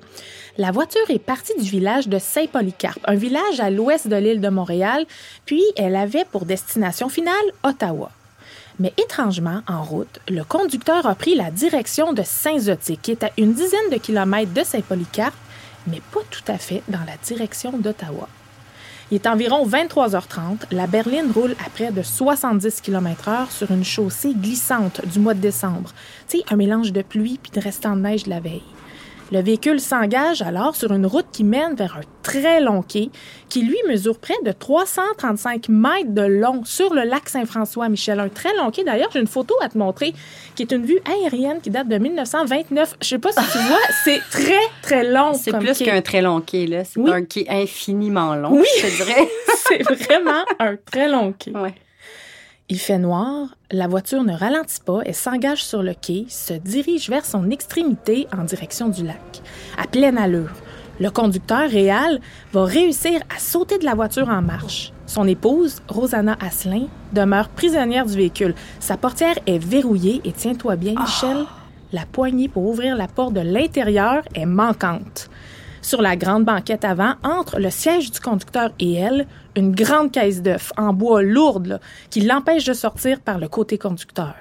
La voiture est partie du village de Saint-Polycarpe, un village à l'ouest de l'île de Montréal, puis elle avait pour destination finale Ottawa. Mais étrangement, en route, le conducteur a pris la direction de Saint-Zotique, qui est à une dizaine de kilomètres de Saint-Polycarpe, mais pas tout à fait dans la direction d'Ottawa. Il est environ 23h30. La berline roule à près de 70 km/h sur une chaussée glissante du mois de décembre. Tu sais, un mélange de pluie puis de restant de neige de la veille. Le véhicule s'engage alors sur une route qui mène vers un très long quai qui, lui, mesure près de 335 mètres de long sur le lac Saint-François, Michel. Un très long quai. D'ailleurs, j'ai une photo à te montrer qui est une vue aérienne qui date de 1929. Je sais pas si tu vois, c'est très, très long. C'est plus qu'un très long quai, là. C'est Oui. un quai infiniment long, Oui. je te dirais. c'est vraiment un très long quai. ouais. Il fait noir, la voiture ne ralentit pas et s'engage sur le quai, se dirige vers son extrémité en direction du lac. À pleine allure, le conducteur réel va réussir à sauter de la voiture en marche. Son épouse, Rosanna Asselin, demeure prisonnière du véhicule. Sa portière est verrouillée et tiens-toi bien, Michel, la poignée pour ouvrir la porte de l'intérieur est manquante. Sur la grande banquette avant, entre le siège du conducteur et elle, une grande caisse d'œufs en bois lourde qui l'empêche de sortir par le côté conducteur.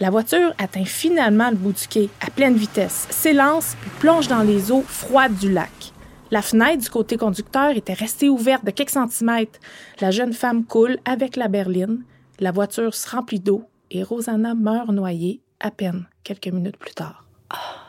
La voiture atteint finalement le bout du quai à pleine vitesse, s'élance puis plonge dans les eaux froides du lac. La fenêtre du côté conducteur était restée ouverte de quelques centimètres. La jeune femme coule avec la berline. La voiture se remplit d'eau et Rosanna meurt noyée à peine quelques minutes plus tard. Dieu.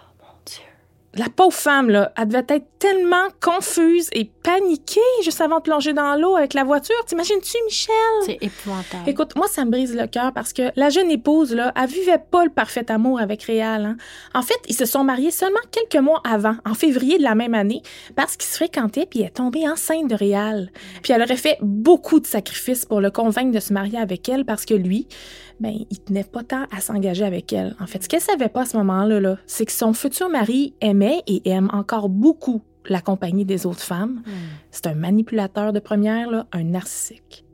La pauvre femme, là, elle devait être tellement confuse et paniquée juste avant de plonger dans l'eau avec la voiture. T'imagines-tu, Michel? C'est épouvantable. Écoute, moi, ça me brise le cœur parce que la jeune épouse, là, elle vivait pas le parfait amour avec Réal. hein. En fait, ils se sont mariés seulement quelques mois avant, en février de la même année, parce qu'ils se fréquentaient puis elle est tombée enceinte de Réal. Puis elle aurait fait beaucoup de sacrifices pour le convaincre de se marier avec elle parce que lui, ben, il tenait pas tant à s'engager avec elle. En fait, ce qu'elle savait pas à ce moment-là, là, c'est que son futur mari aimait et aime encore beaucoup la compagnie des autres femmes. C'est un manipulateur de première, là, un narcissique.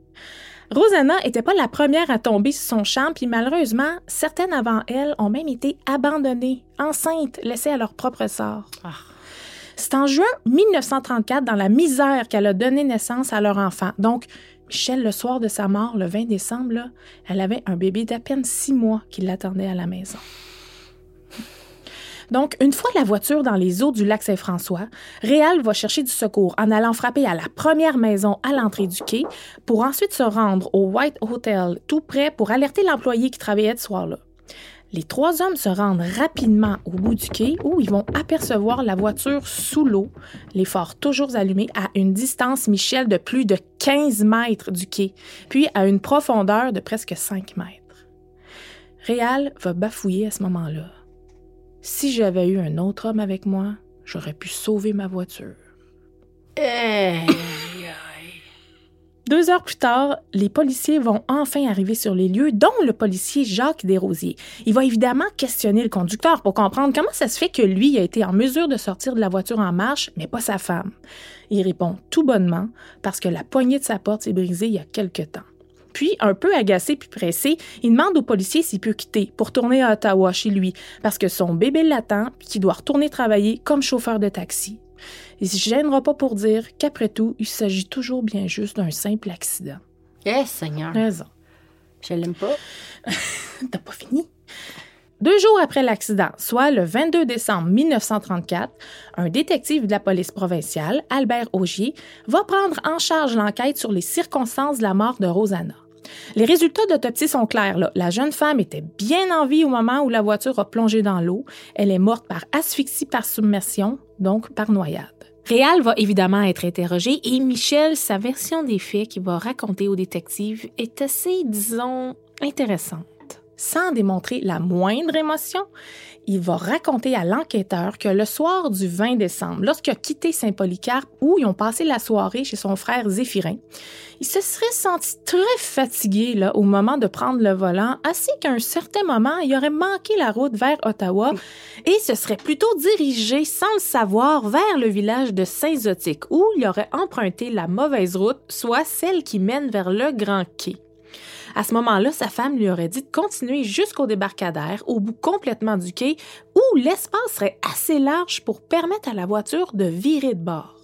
Rosanna était pas la première à tomber sur son champ, puis malheureusement, certaines avant elle ont même été abandonnées, enceintes, laissées à leur propre sort. Ah. C'est en juin 1934, dans la misère, qu'elle a donné naissance à leur enfant. Donc, Michel, le soir de sa mort, le 20 décembre, elle avait un bébé d'à peine six mois qui l'attendait à la maison. Donc, une fois la voiture dans les eaux du lac Saint-François, Réal va chercher du secours en allant frapper à la première maison à l'entrée du quai pour ensuite se rendre au White Hotel tout près pour alerter l'employé qui travaillait ce soir-là. Les trois hommes se rendent rapidement au bout du quai où ils vont apercevoir la voiture sous l'eau, les phares toujours allumés à une distance, Michel, de plus de 15 mètres du quai, puis à une profondeur de presque 5 mètres. Réal va bafouiller à ce moment-là. Si j'avais eu un autre homme avec moi, j'aurais pu sauver ma voiture. Eh, Deux heures plus tard, les policiers vont enfin arriver sur les lieux, dont le policier Jacques Desrosiers. Il va évidemment questionner le conducteur pour comprendre comment ça se fait que lui a été en mesure de sortir de la voiture en marche, mais pas sa femme. Il répond tout bonnement parce que la poignée de sa porte s'est brisée il y a quelque temps. Puis, un peu agacé puis pressé, il demande au policier s'il peut quitter pour tourner à Ottawa chez lui parce que son bébé l'attend puis qu'il doit retourner travailler comme chauffeur de taxi. Il se gênera pas pour dire qu'après tout, il s'agit toujours bien juste d'un simple accident. Eh, Seigneur. Raison. Je l'aime pas. T'as pas fini? Deux jours après l'accident, soit le 22 décembre 1934, un détective de la police provinciale, Albert Augier, va prendre en charge l'enquête sur les circonstances de la mort de Rosanna. Les résultats d'autopsie sont clairs. là. La jeune femme était bien en vie au moment où la voiture a plongé dans l'eau. Elle est morte par asphyxie par submersion, donc par noyade. Réal va évidemment être interrogé et Michel, sa version des faits qu'il va raconter au détective est assez, disons, intéressante. Sans démontrer la moindre émotion, il va raconter à l'enquêteur que le soir du 20 décembre, lorsqu'il a quitté Saint-Polycarpe où ils ont passé la soirée chez son frère Zéphirin, il se serait senti très fatigué là, au moment de prendre le volant, ainsi qu'à un certain moment, il aurait manqué la route vers Ottawa et se serait plutôt dirigé, sans le savoir, vers le village de Saint-Zotique, où il aurait emprunté la mauvaise route, soit celle qui mène vers le Grand Quai. À ce moment-là, sa femme lui aurait dit de continuer jusqu'au débarcadère, au bout complètement du quai, où l'espace serait assez large pour permettre à la voiture de virer de bord.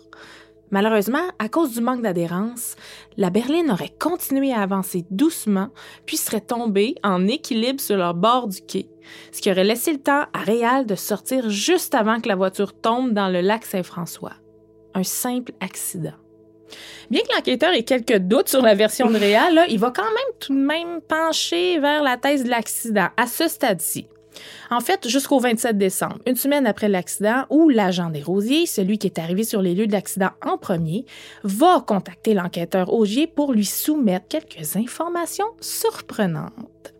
Malheureusement, à cause du manque d'adhérence, la berline aurait continué à avancer doucement, puis serait tombée en équilibre sur le bord du quai, ce qui aurait laissé le temps à Réal de sortir juste avant que la voiture tombe dans le lac Saint-François. Un simple accident. Bien que l'enquêteur ait quelques doutes sur la version de Réal, il va quand même tout de même pencher vers la thèse de l'accident à ce stade-ci. En fait, jusqu'au 27 décembre, une semaine après l'accident, où l'agent des Rosiers, celui qui est arrivé sur les lieux de l'accident en premier, va contacter l'enquêteur Augier pour lui soumettre quelques informations surprenantes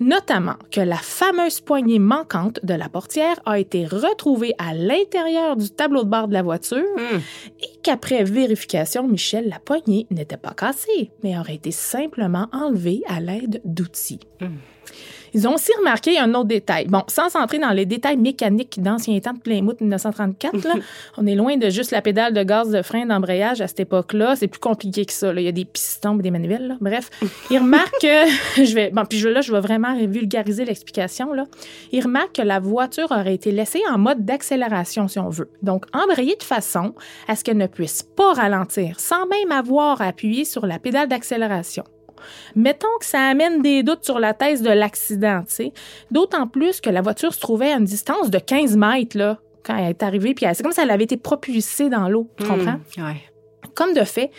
notamment que la fameuse poignée manquante de la portière a été retrouvée à l'intérieur du tableau de bord de la voiture Hmm. et qu'après vérification, Michel, la poignée n'était pas cassée, mais aurait été simplement enlevée à l'aide d'outils. Ils ont aussi remarqué un autre détail. Bon, sans entrer dans les détails mécaniques d'anciens temps de Plymouth 1934, là, on est loin de juste la pédale de gaz de frein d'embrayage à cette époque-là. C'est plus compliqué que ça. là. Il y a des pistons des manivelles. là. Bref, ils remarquent que... je vais, bon, puis là, je vais vraiment vulgariser l'explication. Là. Ils remarquent que la voiture aurait été laissée en mode d'accélération, si on veut. Donc, embrayée de façon à ce qu'elle ne puisse pas ralentir, sans même avoir à appuyer sur la pédale d'accélération. Mettons que ça amène des doutes sur la thèse de l'accident, tu sais. D'autant plus que la voiture se trouvait à une distance de 15 mètres, là, quand elle est arrivée, puis c'est comme si elle avait été propulsée dans l'eau, tu comprends? Hmm. Ouais. Comme de fait,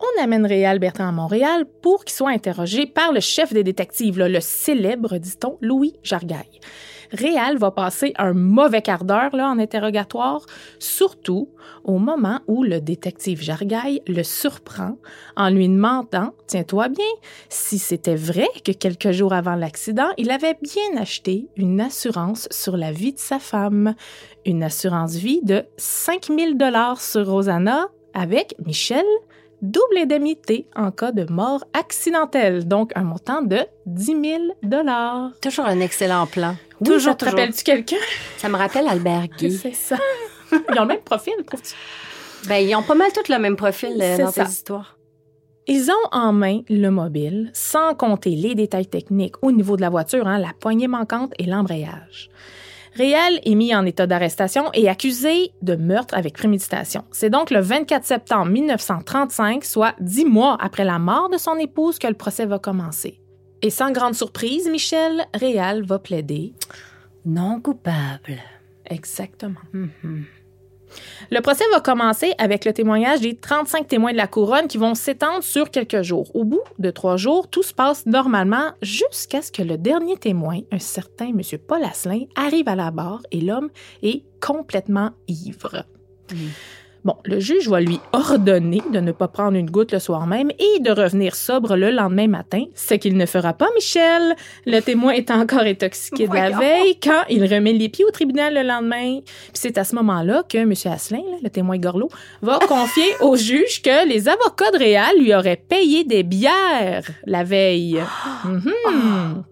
on amène Réal Bertrand à Montréal pour qu'il soit interrogé par le chef des détectives, là, le célèbre, dit-on, Louis Jargaille. Réal va passer un mauvais quart d'heure en interrogatoire, surtout au moment où le détective Jargaille le surprend en lui demandant, tiens-toi bien, si c'était vrai que quelques jours avant l'accident, il avait bien acheté une assurance sur la vie de sa femme, une assurance vie de 5000 dollars sur Rosanna avec Michel, double indemnité en cas de mort accidentelle, donc un montant de 10 000 dollars. Toujours un excellent plan. Oui, toujours, ça te toujours. rappelle-tu quelqu'un? Ça me rappelle Albert Guy. C'est ça. Ils ont le même profil, trouves-tu? Ben, ils ont pas mal tous le même profil euh, dans tes histoires. Ils ont en main le mobile, sans compter les détails techniques au niveau de la voiture, hein, la poignée manquante et l'embrayage. Réal est mis en état d'arrestation et accusé de meurtre avec préméditation. C'est donc le 24 septembre 1935, soit dix mois après la mort de son épouse, que le procès va commencer. Et sans grande surprise, Michel, Réal va plaider. Non coupable. Exactement. Mhm. Le procès va commencer avec le témoignage des 35 témoins de la couronne qui vont s'étendre sur quelques jours. Au bout de trois jours, tout se passe normalement jusqu'à ce que le dernier témoin, un certain M. Paul Asselin, arrive à la barre et l'homme est complètement ivre. Bon, le juge va lui ordonner de ne pas prendre une goutte le soir même et de revenir sobre le lendemain matin, ce qu'il ne fera pas, Michel. Le témoin est encore intoxiqué de la veille quand il remet les pieds au tribunal le lendemain. Puis c'est à ce moment-là que M. Asselin, là, le témoin Gorlot, va confier au juge que les avocats de Réal lui auraient payé des bières la veille. Mhm.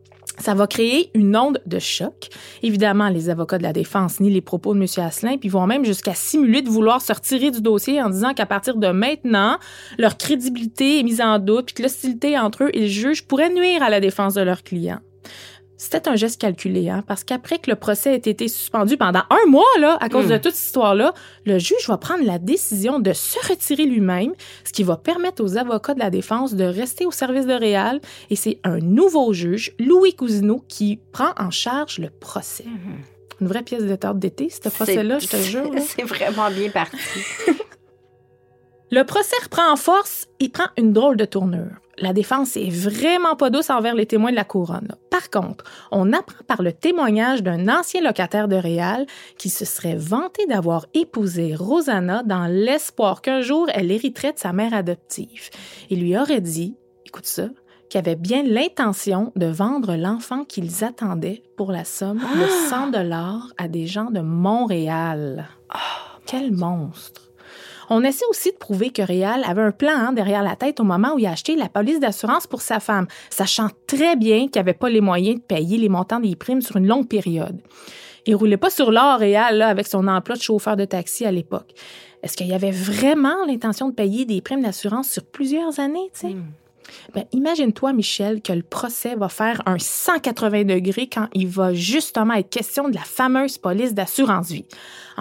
Ça va créer une onde de choc. Évidemment, les avocats de la défense nient les propos de M. Asselin, puis vont même jusqu'à simuler de vouloir se retirer du dossier en disant qu'à partir de maintenant, leur crédibilité est mise en doute, puis que l'hostilité entre eux et le juge pourrait nuire à la défense de leur client. C'était un geste calculé, hein, parce qu'après que le procès ait été suspendu pendant un mois, là, à cause Mm. de toute cette histoire-là, le juge va prendre la décision de se retirer lui-même, ce qui va permettre aux avocats de la défense de rester au service de Réal. Et c'est un nouveau juge, Louis Cousineau, qui prend en charge le procès. Une vraie pièce de théâtre d'été, ce procès-là, je te C'est- jure. C'est vraiment bien parti. Le procès reprend en force et prend une drôle de tournure. La défense est vraiment pas douce envers les témoins de la couronne. Par contre, on apprend par le témoignage d'un ancien locataire de Réal qui se serait vanté d'avoir épousé Rosanna dans l'espoir qu'un jour elle hériterait de sa mère adoptive. Il lui aurait dit, écoute ça, qu'il avait bien l'intention de vendre l'enfant qu'ils attendaient pour la somme de 100 dollars à des gens de Montréal. Quel monstre! On essaie aussi de prouver que Réal avait un plan hein, derrière la tête au moment où il a acheté la police d'assurance pour sa femme, sachant très bien qu'il n'avait pas les moyens de payer les montants des primes sur une longue période. Il roulait pas sur l'or Réal là, avec son emploi de chauffeur de taxi à l'époque. Est-ce qu'il y avait vraiment l'intention de payer des primes d'assurance sur plusieurs années, tu sais? Ben, imagine-toi, Michel, que le procès va faire un 180 degrés quand il va justement être question de la fameuse police d'assurance vie.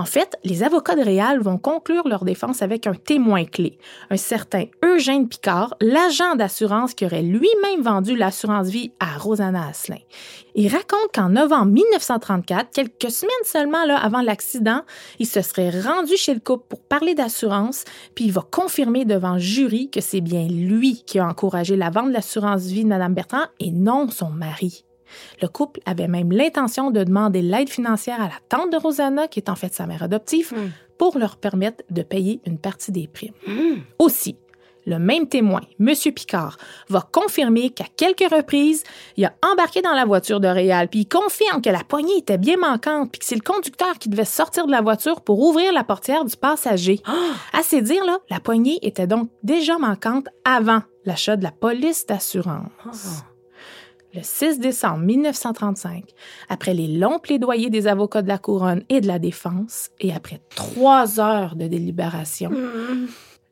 En fait, les avocats de Réal vont conclure leur défense avec un témoin clé, un certain Eugène Picard, l'agent d'assurance qui aurait lui-même vendu l'assurance vie à Rosanna Asselin. Il raconte qu'en novembre 1934, quelques semaines seulement avant l'accident, il se serait rendu chez le couple pour parler d'assurance, puis il va confirmer devant jury que c'est bien lui qui a encouragé la vente de l'assurance vie de Mme Bertrand et non son mari. Le couple avait même l'intention de demander l'aide financière à la tante de Rosanna, qui est en fait sa mère adoptive, pour leur permettre de payer une partie des primes. Aussi, le même témoin, M. Picard, va confirmer qu'à quelques reprises, il a embarqué dans la voiture de Réal, puis il confirme que la poignée était bien manquante, puis que c'est le conducteur qui devait sortir de la voiture pour ouvrir la portière du passager. Assez dire, là, la poignée était donc déjà manquante avant l'achat de la police d'assurance. Le 6 décembre 1935, après les longs plaidoyers des avocats de la couronne et de la défense, et après trois heures de délibération,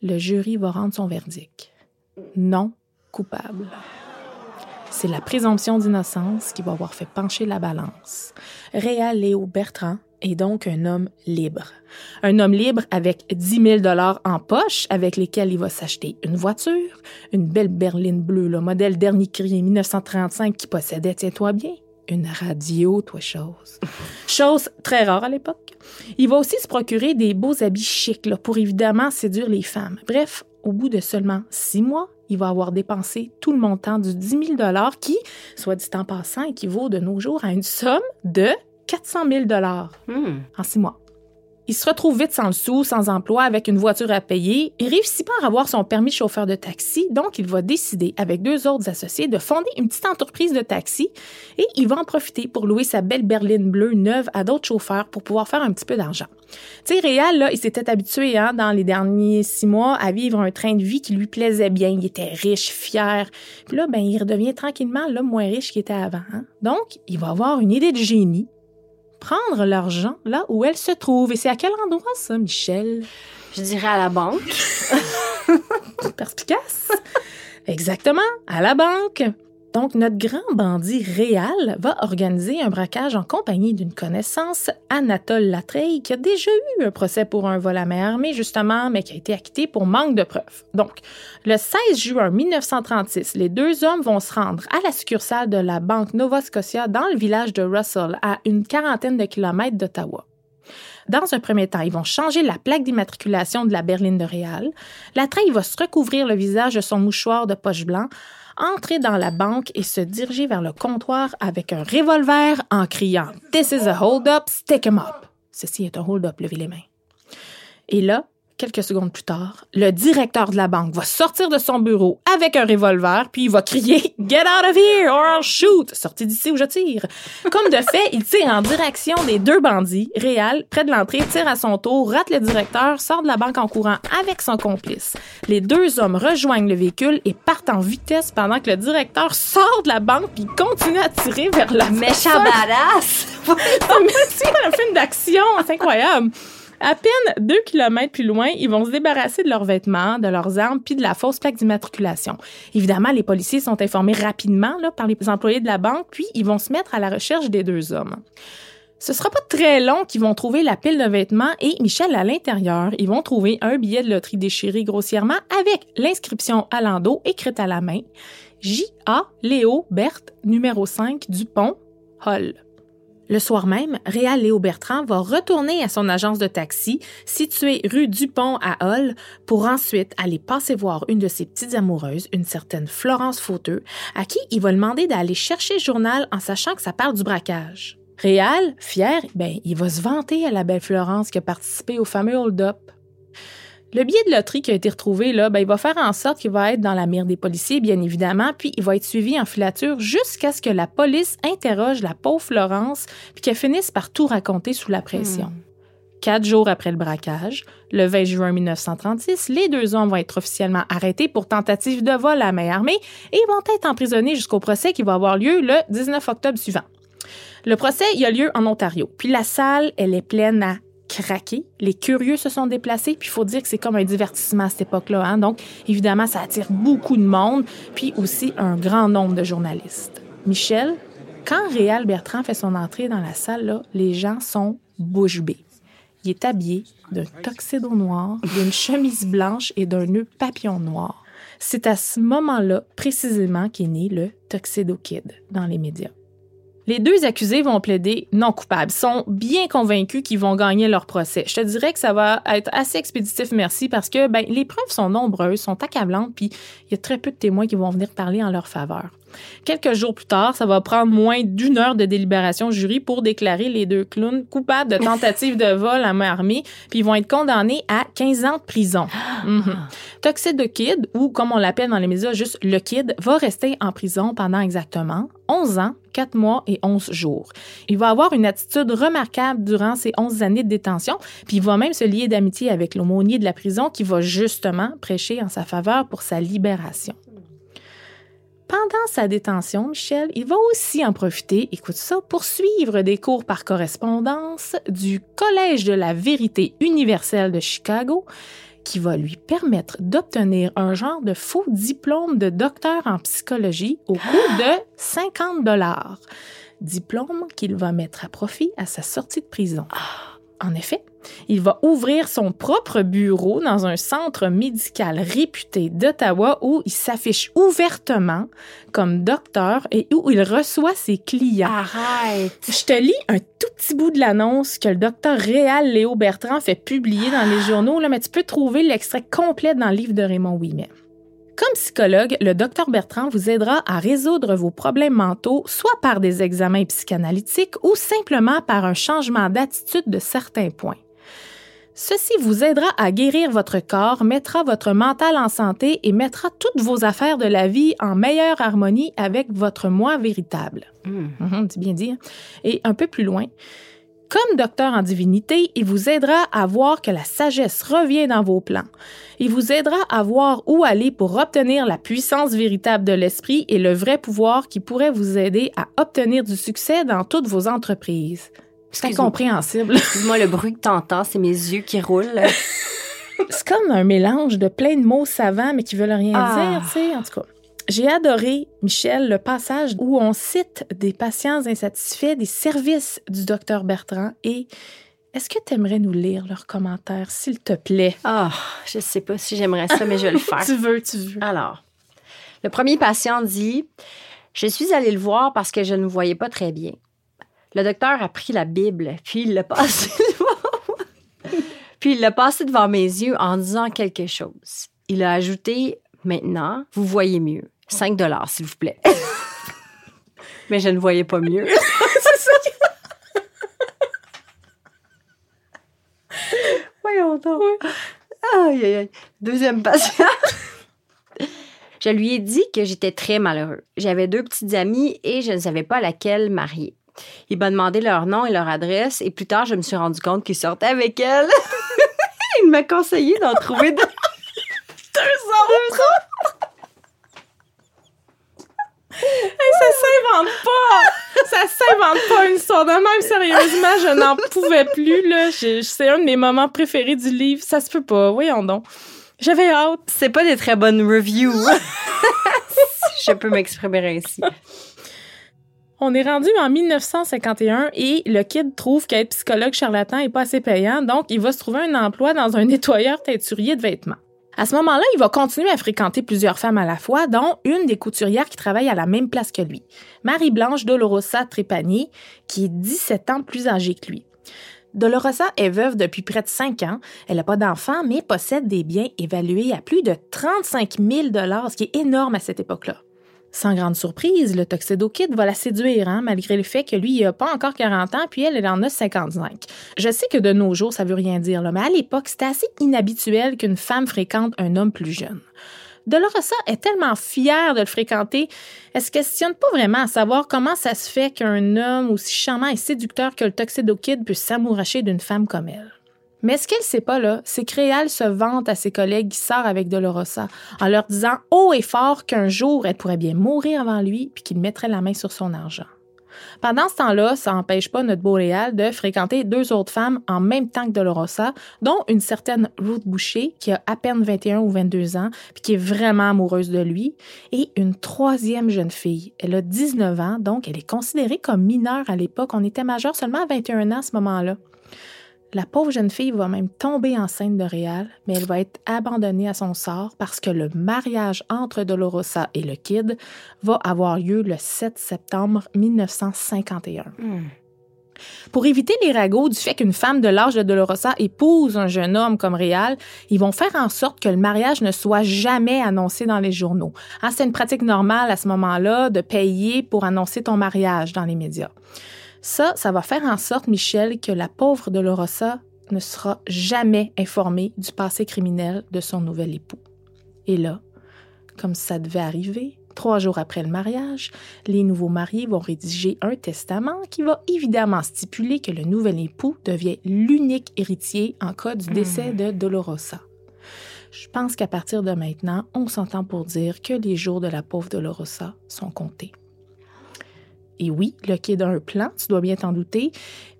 le jury va rendre son verdict. Non coupable. C'est la présomption d'innocence qui va avoir fait pencher la balance. Réal Léo Bertrand est donc un homme libre. Un homme libre avec 10 000 dollars en poche avec lesquels il va s'acheter une voiture, une belle berline bleue, le modèle dernier cri 1935 qui possédait, tiens-toi bien, une radio, toi chose. Chose très rare à l'époque. Il va aussi se procurer des beaux habits chics là, pour évidemment séduire les femmes. Bref, au bout de seulement six mois, il va avoir dépensé tout le montant du 10 000 qui, soit dit en passant, équivaut de nos jours à une somme de 400 000 en six mois. Il se retrouve vite sans le sou, sans emploi, avec une voiture à payer. Il réussit pas à avoir son permis de chauffeur de taxi, donc il va décider, avec deux autres associés, de fonder une petite entreprise de taxi et il va en profiter pour louer sa belle berline bleue neuve à d'autres chauffeurs pour pouvoir faire un petit peu d'argent. Tu sais, Réal, là, il s'était habitué, hein, dans les derniers six mois, à vivre un train de vie qui lui plaisait bien. Il était riche, fier. Puis là, ben, il redevient tranquillement l'homme moins riche qu'il était avant. hein. Donc, il va avoir une idée de génie prendre l'argent là où elle se trouve. Et c'est à quel endroit, ça, Michel? Je dirais à la banque. Perspicace? Exactement, à la banque. Donc, notre grand bandit Réal va organiser un braquage en compagnie d'une connaissance, Anatole Latreille, qui a déjà eu un procès pour un vol à main armée, justement, mais qui a été acquitté pour manque de preuves. Donc, le 16 juin 1936, les deux hommes vont se rendre à la succursale de la Banque Nova Scotia dans le village de Russell, à une quarantaine de kilomètres d'Ottawa. Dans un premier temps, ils vont changer la plaque d'immatriculation de la berline de Réal. Latreille va se recouvrir le visage de son mouchoir de poche blanc, entrer dans la banque et se diriger vers le comptoir avec un revolver en criant This is a hold-up, stick 'em up. Ceci est un hold-up, levez les mains. Et là, quelques secondes plus tard, le directeur de la banque va sortir de son bureau avec un revolver, puis il va crier Get out of here or I'll shoot! Sortez d'ici ou je tire. Comme de fait, il tire en direction des deux bandits. Réal, près de l'entrée, tire à son tour, rate le directeur, sort de la banque en courant avec son complice. Les deux hommes rejoignent le véhicule et partent en vitesse pendant que le directeur sort de la banque puis continue à tirer vers la Méchant badass! C'est un film d'action, c'est incroyable. À peine deux kilomètres plus loin, ils vont se débarrasser de leurs vêtements, de leurs armes, puis de la fausse plaque d'immatriculation. Évidemment, les policiers sont informés rapidement par les employés de la banque, puis ils vont se mettre à la recherche des deux hommes. Ce sera pas très long qu'ils vont trouver la pile de vêtements et Michel à l'intérieur, ils vont trouver un billet de loterie déchiré grossièrement avec l'inscription à l'endos écrite à la main. J.A. Léo Berthe, numéro 5 Dupont, Hall. Le soir même, Réal Léo Bertrand va retourner à son agence de taxi située rue Dupont à Hall pour ensuite aller passer voir une de ses petites amoureuses, une certaine Florence Fauteux, à qui il va demander d'aller chercher le journal en sachant que ça parle du braquage. Réal, fier, ben, il va se vanter à la belle Florence qui a participé au fameux hold-up. Le billet de loterie qui a été retrouvé, là, ben, il va faire en sorte qu'il va être dans la mire des policiers, bien évidemment, puis il va être suivi en filature jusqu'à ce que la police interroge la pauvre Florence, puis qu'elle finisse par tout raconter sous la pression. Quatre jours après le braquage, le 20 juin 1936, les deux hommes vont être officiellement arrêtés pour tentative de vol à main armée et vont être emprisonnés jusqu'au procès qui va avoir lieu le 19 octobre suivant. Le procès, il a lieu en Ontario. Puis la salle, elle est pleine à craqué. Les curieux se sont déplacés. Puis il faut dire que c'est comme un divertissement à cette époque-là. Hein? Donc, évidemment, ça attire beaucoup de monde. Puis aussi un grand nombre de journalistes. Michel, quand Réal Bertrand fait son entrée dans la salle, là, les gens sont bouche bée. Il est habillé d'un tuxedo noir, d'une chemise blanche et d'un nœud papillon noir. C'est à ce moment-là, précisément, qu'est né le Tuxedo Kid dans les médias. Les deux accusés vont plaider non coupables, sont bien convaincus qu'ils vont gagner leur procès. Je te dirais que ça va être assez expéditif, merci, parce que ben, les preuves sont nombreuses, sont accablantes, puis il y a très peu de témoins qui vont venir parler en leur faveur. Quelques jours plus tard, ça va prendre moins d'une heure de délibération jury pour déclarer les deux clowns coupables de tentative de vol à main armée, puis ils vont être condamnés à 15 ans de prison. Mm -hmm. Kid, ou comme on l'appelle dans les médias, juste le Kid, va rester en prison pendant exactement 11 ans, 4 mois et 11 jours. Il va avoir une attitude remarquable durant ces 11 années de détention, puis il va même se lier d'amitié avec l'aumônier de la prison qui va justement prêcher en sa faveur pour sa libération. Pendant sa détention, Michel, il va aussi en profiter, écoute ça, pour suivre des cours par correspondance du Collège de la vérité universelle de Chicago, qui va lui permettre d'obtenir un genre de faux diplôme de docteur en psychologie au coût de 50 dollars. Diplôme qu'il va mettre à profit à sa sortie de prison. En effet, il va ouvrir son propre bureau dans un centre médical réputé d'Ottawa où il s'affiche ouvertement comme docteur et où il reçoit ses clients. Arrête! Je te lis un tout petit bout de l'annonce que le docteur Réal Léo Bertrand fait publier dans les journaux, là, mais tu peux trouver l'extrait complet dans le livre de Raymond Ouimet. Comme psychologue, le docteur Bertrand vous aidera à résoudre vos problèmes mentaux, soit par des examens psychanalytiques ou simplement par un changement d'attitude de certains points. Ceci vous aidera à guérir votre corps, mettra votre mental en santé et mettra toutes vos affaires de la vie en meilleure harmonie avec votre moi véritable. Mmh. c'est bien dit. Hein? Et un peu plus loin, comme docteur en divinité, il vous aidera à voir que la sagesse revient dans vos plans. Il vous aidera à voir où aller pour obtenir la puissance véritable de l'esprit et le vrai pouvoir qui pourrait vous aider à obtenir du succès dans toutes vos entreprises. C'est incompréhensible. Excuse-moi, le bruit que t'entends, c'est mes yeux qui roulent. c'est comme un mélange de plein de mots savants, mais qui veulent rien Ah. dire, tu sais, en tout cas. J'ai adoré, Michel, le passage où on cite des patients insatisfaits des services du docteur Bertrand et est-ce que tu aimerais nous lire leurs commentaires, s'il te plaît? Ah, je sais pas si j'aimerais ça, mais je vais le faire. Tu veux, tu veux. Alors, le premier patient dit Je suis allé le voir parce que je ne voyais pas très bien. Le docteur a pris la Bible, puis il l'a passé devant Puis il l'a passé devant mes yeux en disant quelque chose. Il a ajouté Maintenant, vous voyez mieux. 5 dollars, s'il vous plaît. Mais je ne voyais pas mieux. Voyons donc. Aïe, aïe, aïe. Deuxième patient. Je lui ai dit que j'étais très malheureux. J'avais deux petites amies et je ne savais pas laquelle marier. Il m'a demandé leur nom et leur adresse et plus tard, je me suis rendu compte qu'il sortait avec elle. Il m'a conseillé d'en trouver deux. deux autres? Hey, ça s'invente pas! Ça s'invente pas une histoire de même. Sérieusement, je n'en pouvais plus. Là. C'est un de mes moments préférés du livre. Ça se peut pas. Voyons donc. J'avais hâte. C'est pas des très bonnes reviews. Si je peux m'exprimer ainsi. On est rendu en 1951 et le kid trouve qu'être psychologue charlatan est pas assez payant, donc il va se trouver un emploi dans un nettoyeur teinturier de vêtements. À ce moment-là, il va continuer à fréquenter plusieurs femmes à la fois, dont une des couturières qui travaille à la même place que lui, Marie-Blanche Dolorosa Trépanier, qui est 17 ans plus âgée que lui. Dolorosa est veuve depuis près de 5 ans. Elle n'a pas d'enfant, mais possède des biens évalués à plus de 35 000 ce qui est énorme à cette époque-là. Sans grande surprise, le Tuxedo va la séduire, hein, malgré le fait que lui, il n'a pas encore 40 ans, puis elle, elle en a 55. Je sais que de nos jours, ça veut rien dire, mais à l'époque, c'était assez inhabituel qu'une femme fréquente un homme plus jeune. Dolorosa est tellement fière de le fréquenter, elle se questionne pas vraiment à savoir comment ça se fait qu'un homme aussi charmant et séducteur que le Tuxedo Kid puisse s'amouracher d'une femme comme elle. Mais ce qu'elle sait pas, là, c'est que Réal se vante à ses collègues qui sort avec Dolorosa en leur disant haut et fort qu'un jour, elle pourrait bien mourir avant lui puis qu'il mettrait la main sur son argent. Pendant ce temps-là, ça n'empêche pas notre beau Réal de fréquenter deux autres femmes en même temps que Dolorosa, dont une certaine Ruth Boucher, qui a à peine 21 ou 22 ans, puis qui est vraiment amoureuse de lui, et une troisième jeune fille. Elle a 19 ans, donc elle est considérée comme mineure à l'époque. On était majeur seulement à 21 ans à ce moment-là. La pauvre jeune fille va même tomber enceinte de Réal, mais elle va être abandonnée à son sort parce que le mariage entre Dolorosa et le Kid va avoir lieu le 7 septembre 1951. Pour éviter les ragots du fait qu'une femme de l'âge de Dolorosa épouse un jeune homme comme Réal, ils vont faire en sorte que le mariage ne soit jamais annoncé dans les journaux. Hein, c'est une pratique normale à ce moment-là de payer pour annoncer ton mariage dans les médias. Ça, ça va faire en sorte, Michel, que la pauvre Dolorosa ne sera jamais informée du passé criminel de son nouvel époux. Et là, comme ça devait arriver, trois jours après le mariage, les nouveaux mariés vont rédiger un testament qui va évidemment stipuler que le nouvel époux devient l'unique héritier en cas du décès de Dolorosa. Je pense qu'à partir de maintenant, on s'entend pour dire que les jours de la pauvre Dolorosa sont comptés. Et oui, le quai a un plan, tu dois bien t'en douter,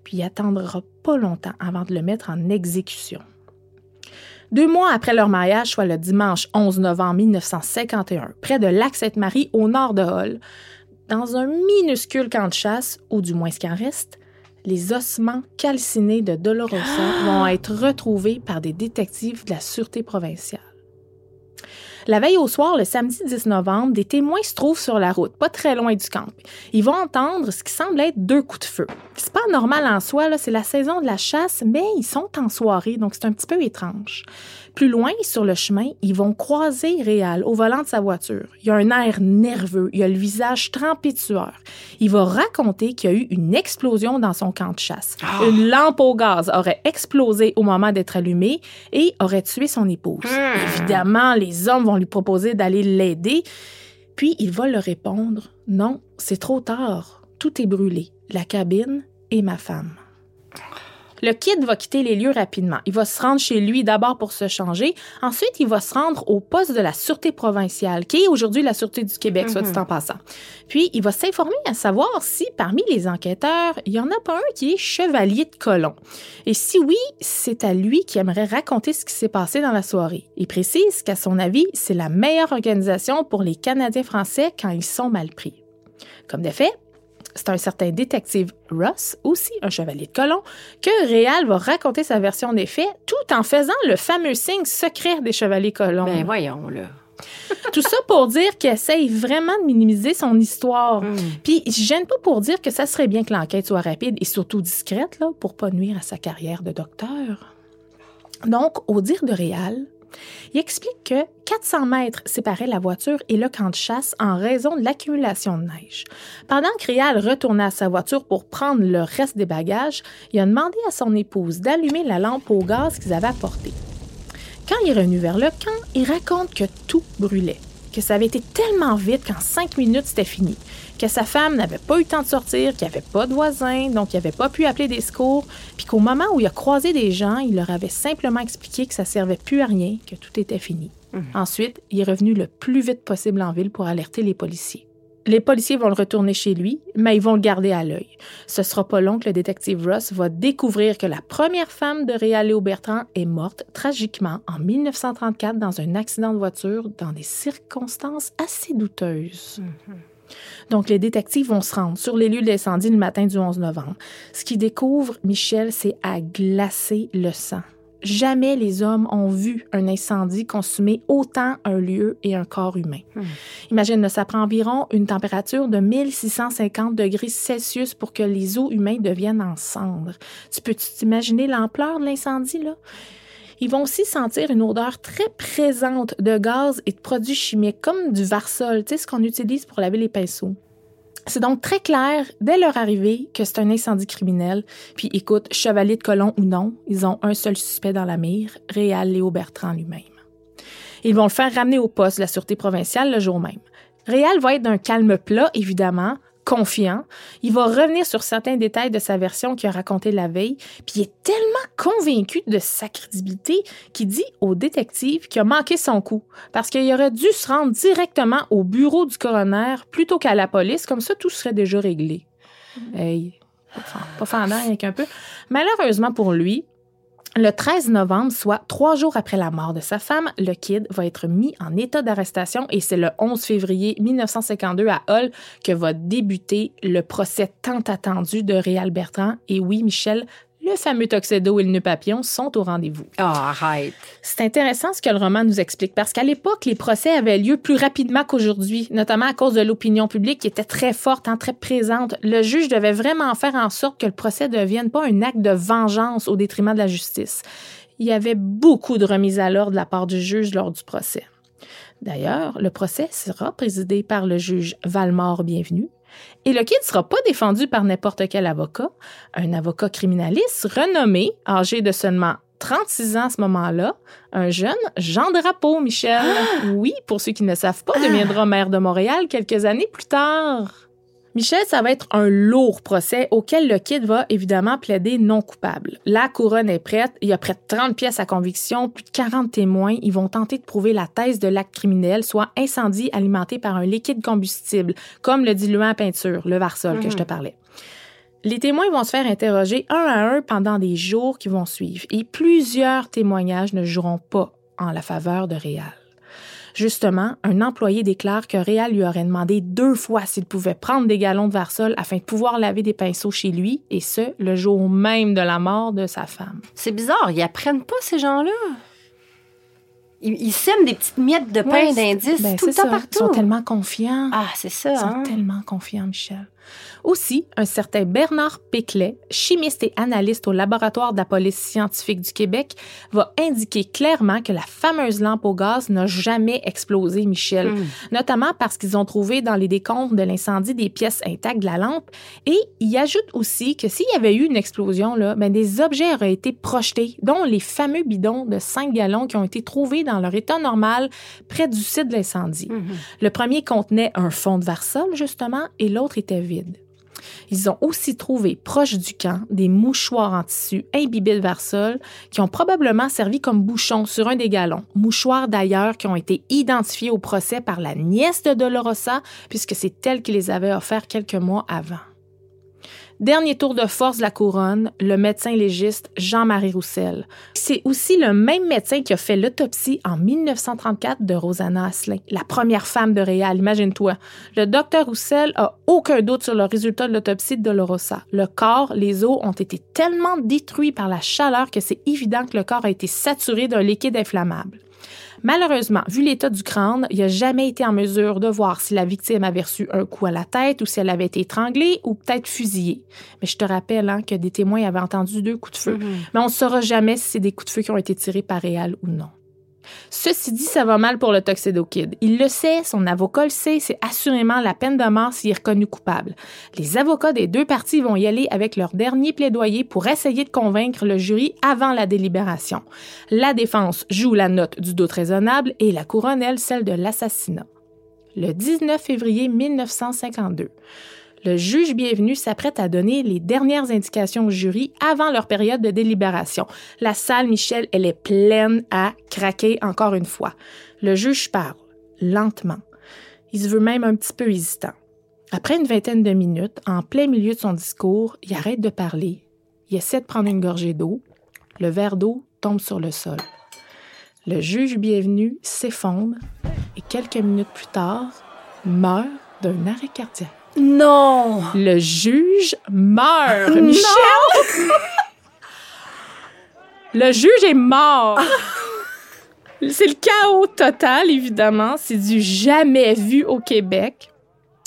puis il attendra pas longtemps avant de le mettre en exécution. Deux mois après leur mariage, soit le dimanche 11 novembre 1951, près de Lac-Sainte-Marie, au nord de Hull, dans un minuscule camp de chasse, ou du moins ce qu'il en reste, les ossements calcinés de Dolorosa vont être retrouvés par des détectives de la Sûreté provinciale. La veille au soir, le samedi 10 novembre, des témoins se trouvent sur la route, pas très loin du camp. Ils vont entendre ce qui semble être deux coups de feu. C'est pas normal en soi, c'est la saison de la chasse, mais ils sont en soirée, donc c'est un petit peu étrange. Plus loin, sur le chemin, ils vont croiser Réal au volant de sa voiture. Il a un air nerveux, il a le visage trempé de sueur. Il va raconter qu'il y a eu une explosion dans son camp de chasse. Une lampe au gaz aurait explosé au moment d'être allumée et aurait tué son épouse. Évidemment, les hommes vont lui proposer d'aller l'aider, puis il va leur répondre Non, c'est trop tard. Tout est brûlé, la cabine et ma femme. Le kid va quitter les lieux rapidement. Il va se rendre chez lui d'abord pour se changer. Ensuite, il va se rendre au poste de la Sûreté provinciale, qui est aujourd'hui la Sûreté du Québec, soit dit en passant. Puis, il va s'informer à savoir si, parmi les enquêteurs, il y en a pas un qui est chevalier de colon. Et si oui, c'est à lui qui aimerait raconter ce qui s'est passé dans la soirée. Il précise qu'à son avis, c'est la meilleure organisation pour les Canadiens français quand ils sont mal pris. Comme de fait, c'est un certain détective Ross, aussi un chevalier de colon, que Réal va raconter sa version des faits tout en faisant le fameux signe secret des chevaliers colons. Ben voyons, là. Tout ça pour dire qu'il essaye vraiment de minimiser son histoire. Hmm. Puis, je gêne pas pour dire que ça serait bien que l'enquête soit rapide et surtout discrète, là, pour pas nuire à sa carrière de docteur. Donc, au dire de Réal, il explique que 400 mètres séparaient la voiture et le camp de chasse en raison de l'accumulation de neige. Pendant que Réal retournait à sa voiture pour prendre le reste des bagages, il a demandé à son épouse d'allumer la lampe au gaz qu'ils avaient apportée. Quand il est revenu vers le camp, il raconte que tout brûlait, que ça avait été tellement vite qu'en cinq minutes c'était fini, que sa femme n'avait pas eu le temps de sortir, qu'il n'y avait pas de voisins, donc il n'avait pas pu appeler des secours, puis qu'au moment où il a croisé des gens, il leur avait simplement expliqué que ça servait plus à rien, que tout était fini. Ensuite, il est revenu le plus vite possible en ville pour alerter les policiers. Les policiers vont le retourner chez lui, mais ils vont le garder à l'œil. Ce sera pas long que le détective Ross va découvrir que la première femme de Réal Léo Bertrand est morte tragiquement en 1934 dans un accident de voiture dans des circonstances assez douteuses. Donc, les détectives vont se rendre sur les lieux de l'incendie le matin du 11 novembre. Ce qu'ils découvrent, Michel, c'est à glacer le sang. Jamais les hommes ont vu un incendie consumer autant un lieu et un corps humain. Imagine, là, ça prend environ une température de 1650 degrés Celsius pour que les os humains deviennent en cendres. Tu peux t'imaginer l'ampleur de l'incendie, là? Ils vont aussi sentir une odeur très présente de gaz et de produits chimiques, comme du varsol, tu sais, ce qu'on utilise pour laver les pinceaux. C'est donc très clair, dès leur arrivée, que c'est un incendie criminel. Puis écoute, chevalier de colon ou non, ils ont un seul suspect dans la mire, Réal Léo Bertrand lui-même. Ils vont le faire ramener au poste de la Sûreté provinciale le jour même. Réal va être d'un calme plat, évidemment, confiant. Il va revenir sur certains détails de sa version qu'il a raconté la veille, puis il est tellement convaincu de sa crédibilité qu'il dit au détective qu'il a manqué son coup, parce qu'il aurait dû se rendre directement au bureau du coroner plutôt qu'à la police, comme ça tout serait déjà réglé. Hey, pas fan- pas fendant, rien qu'un peu. Malheureusement pour lui, le 13 novembre, soit trois jours après la mort de sa femme, le kid va être mis en état d'arrestation et c'est le 11 février 1952 à Hull que va débuter le procès tant attendu de Réal Bertrand. Et oui, Michel, le fameux Tuxedo et le nœud papillon sont au rendez-vous. Ah, arrête. C'est intéressant ce que le roman nous explique parce qu'à l'époque, les procès avaient lieu plus rapidement qu'aujourd'hui, notamment à cause de l'opinion publique qui était très forte, hein, très présente. Le juge devait vraiment faire en sorte que le procès ne devienne pas un acte de vengeance au détriment de la justice. Il y avait beaucoup de remises à l'ordre de la part du juge lors du procès. D'ailleurs, le procès sera présidé par le juge Valmore Bienvenu. Et le kid ne sera pas défendu par n'importe quel avocat, un avocat criminaliste renommé, âgé de seulement 36 ans à ce moment-là, un jeune Jean Drapeau, Michel. Oui, pour ceux qui ne savent pas, deviendra maire de Montréal quelques années plus tard. Michel, ça va être un lourd procès auquel le kid va évidemment plaider non coupable. La couronne est prête, il y a près de 30 pièces à conviction, plus de 40 témoins, ils vont tenter de prouver la thèse de l'acte criminel, soit incendie alimenté par un liquide combustible, comme le diluant à peinture, le Varsol que je te parlais. Les témoins vont se faire interroger un à un pendant des jours qui vont suivre et plusieurs témoignages ne joueront pas en la faveur de Réal. Justement, un employé déclare que Réal lui aurait demandé deux fois s'il pouvait prendre des galons de Varsol afin de pouvoir laver des pinceaux chez lui, et ce, le jour même de la mort de sa femme. C'est bizarre, ils apprennent pas, ces gens-là? Ils, ils sèment des petites miettes de pain Ouais, d'indices ben, tout le temps ça. partout. Ils sont tellement confiants. Ah, c'est ça, Ils sont hein? tellement confiants, Michel. Aussi, un certain Bernard Péclet, chimiste et analyste au laboratoire de la police scientifique du Québec, va indiquer clairement que la fameuse lampe au gaz n'a jamais explosé, Michel. Hmm. Notamment parce qu'ils ont trouvé dans les décombres de l'incendie des pièces intactes de la lampe. Et il ajoute aussi que s'il y avait eu une explosion, là, ben, des objets auraient été projetés, dont les fameux bidons de 5 gallons qui ont été trouvés dans leur état normal près du site de l'incendie. Mhm. Le premier contenait un fond de Varsol, justement, et l'autre était vide. Ils ont aussi trouvé, proche du camp, des mouchoirs en tissu imbibés de Varsol qui ont probablement servi comme bouchons sur un des galons. Mouchoirs d'ailleurs qui ont été identifiés au procès par la nièce de Dolorosa, puisque c'est elle qui les avait offerts quelques mois avant. Dernier tour de force de la couronne, le médecin légiste Jean-Marie Roussel. C'est aussi le même médecin qui a fait l'autopsie en 1934 de Rosanna Asselin, la première femme de Réal, imagine-toi. Le docteur Roussel a aucun doute sur le résultat de l'autopsie de Dolorosa. Le corps, les os ont été tellement détruits par la chaleur que c'est évident que le corps a été saturé d'un liquide inflammable. Malheureusement, vu l'état du crâne, il n'a jamais été en mesure de voir si la victime avait reçu un coup à la tête ou si elle avait été étranglée ou peut-être fusillée. Mais je te rappelle hein, que des témoins avaient entendu deux coups de feu. Mais on ne saura jamais si c'est des coups de feu qui ont été tirés par Réal ou non. Ceci dit, ça va mal pour le Tuxedo Kid. Il le sait, son avocat le sait, c'est assurément la peine de mort s'il est reconnu coupable. Les avocats des deux parties vont y aller avec leur dernier plaidoyer pour essayer de convaincre le jury avant la délibération. La défense joue la note du doute raisonnable et la couronne, elle, celle de l'assassinat. Le 19 février 1952, le juge bienvenu s'apprête à donner les dernières indications au jury avant leur période de délibération. La salle, Michel, elle est pleine à craquer encore une fois. Le juge parle, lentement. Il se veut même un petit peu hésitant. Après une vingtaine de minutes, en plein milieu de son discours, il arrête de parler. Il essaie de prendre une gorgée d'eau. Le verre d'eau tombe sur le sol. Le juge bienvenu s'effondre et quelques minutes plus tard, meurt d'un arrêt cardiaque. Non! Le juge meurt, Michel! Le juge est mort! C'est le chaos total, évidemment. C'est du jamais vu au Québec.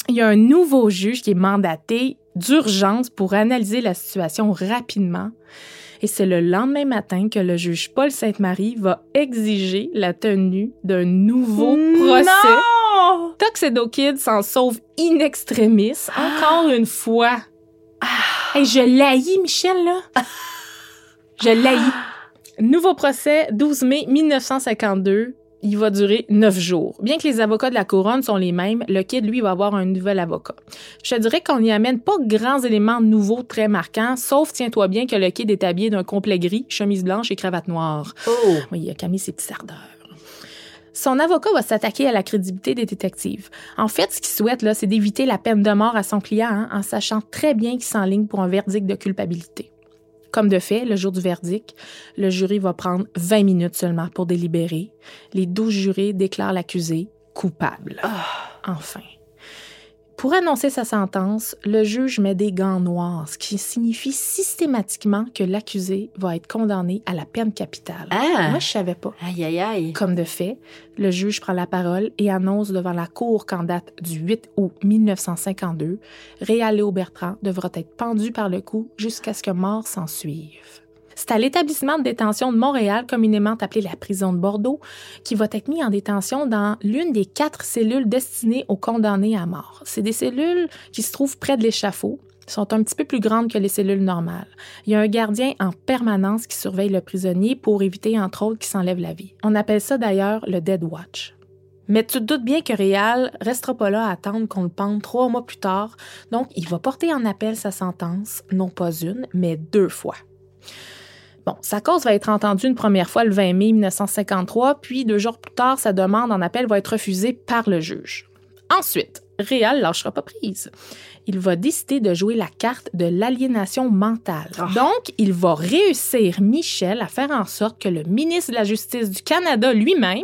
Il y a un nouveau juge qui est mandaté d'urgence pour analyser la situation rapidement. Et c'est le lendemain matin que le juge Paul Sainte-Marie va exiger la tenue d'un nouveau procès. Non! Tuxedo Kid s'en sauve in extremis, encore une fois. Hey, je l'haïs, Michel, là. Je l'haïs. Nouveau procès, 12 mai 1952. Il va durer neuf jours. Bien que les avocats de la couronne sont les mêmes, le kid, lui, va avoir un nouvel avocat. Je te dirais qu'on n'y amène pas grands éléments nouveaux très marquants, sauf, tiens-toi bien, que le kid est habillé d'un complet gris, chemise blanche et cravate noire. Oh! Oui, il a calmé ses petites ardeurs. Son avocat va s'attaquer à la crédibilité des détectives. En fait, ce qu'il souhaite, là, c'est d'éviter la peine de mort à son client hein, en sachant très bien qu'il s'enligne pour un verdict de culpabilité. Comme de fait, le jour du verdict, le jury va prendre 20 minutes seulement pour délibérer. Les 12 jurés déclarent l'accusé coupable. Enfin. Pour annoncer sa sentence, le juge met des gants noirs, ce qui signifie systématiquement que l'accusé va être condamné à la peine capitale. Ah! Moi, je savais pas. Aïe, aïe, aïe. Comme de fait, le juge prend la parole et annonce devant la cour qu'en date du 8 août 1952, Réal Léo Bertrand devra être pendu par le cou jusqu'à ce que mort s'en suive. C'est à l'établissement de détention de Montréal, communément appelé la prison de Bordeaux, qui va être mis en détention dans l'une des quatre cellules destinées aux condamnés à mort. C'est des cellules qui se trouvent près de l'échafaud, sont un petit peu plus grandes que les cellules normales. Il y a un gardien en permanence qui surveille le prisonnier pour éviter, entre autres, qu'il s'enlève la vie. On appelle ça d'ailleurs le Dead Watch. Mais tu te doutes bien que Réal restera pas là à attendre qu'on le pende trois mois plus tard, donc il va porter en appel sa sentence, non pas une, mais deux fois. Bon, sa cause va être entendue une première fois le 20 mai 1953, puis deux jours plus tard, sa demande en appel va être refusée par le juge. Ensuite, Réal lâchera pas prise. Il va décider de jouer la carte de l'aliénation mentale. Donc, il va réussir, Michel, à faire en sorte que le ministre de la Justice du Canada lui-même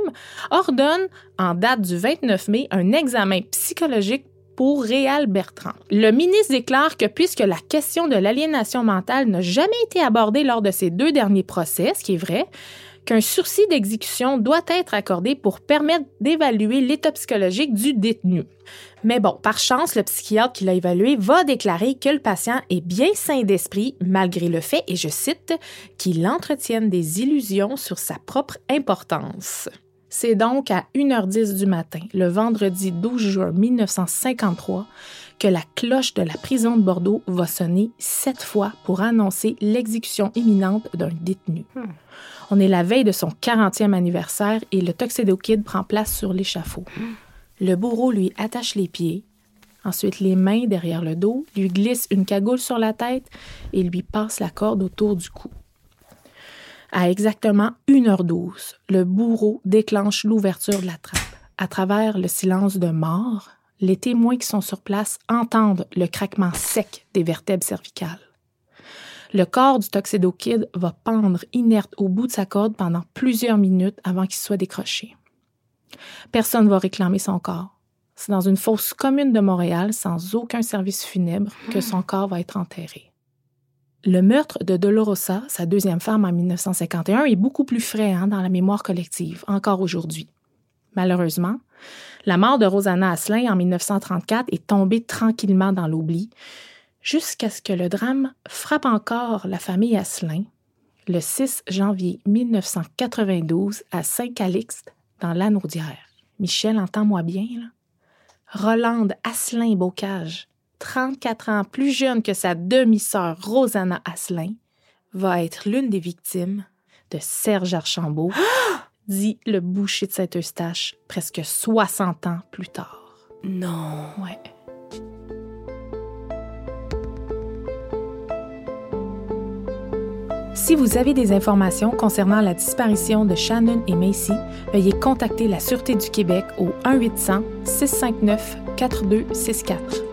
ordonne, en date du 29 mai, un examen psychologique pour Réal Bertrand. Le ministre déclare que puisque la question de l'aliénation mentale n'a jamais été abordée lors de ces deux derniers procès, ce qui est vrai, qu'un sursis d'exécution doit être accordé pour permettre d'évaluer l'état psychologique du détenu. Mais bon, par chance, le psychiatre qui l'a évalué va déclarer que le patient est bien sain d'esprit malgré le fait, et je cite, qu'il entretienne des illusions sur sa propre importance. C'est donc à 1h10 du matin, le vendredi 12 juin 1953, que la cloche de la prison de Bordeaux va sonner sept fois pour annoncer l'exécution imminente d'un détenu. On est la veille de son 40e anniversaire et le Tuxedo Kid prend place sur l'échafaud. Le bourreau lui attache les pieds, ensuite les mains derrière le dos, lui glisse une cagoule sur la tête et lui passe la corde autour du cou. À exactement 1h12, le bourreau déclenche l'ouverture de la trappe. À travers le silence de mort, les témoins qui sont sur place entendent le craquement sec des vertèbres cervicales. Le corps du Tuxedo Kid va pendre inerte au bout de sa corde pendant plusieurs minutes avant qu'il soit décroché. Personne ne va réclamer son corps. C'est dans une fosse commune de Montréal, sans aucun service funèbre, que son corps va être enterré. Le meurtre de Dolorosa, sa deuxième femme en 1951, est beaucoup plus frais hein, dans la mémoire collective, encore aujourd'hui. Malheureusement, la mort de Rosanna Asselin en 1934 est tombée tranquillement dans l'oubli, jusqu'à ce que le drame frappe encore la famille Asselin le 6 janvier 1992 à Saint-Calixte, dans l'Anaudière. Michel, entends-moi bien. Rolande Asselin-Bocage, 34 ans plus jeune que sa demi-sœur Rosanna Asselin, va être l'une des victimes de Serge Archambault, dit le boucher de Saint-Eustache, presque 60 ans plus tard. Non. Ouais. Si vous avez des informations concernant la disparition de Shannon et Macy, veuillez contacter la Sûreté du Québec au 1-800-659-4264.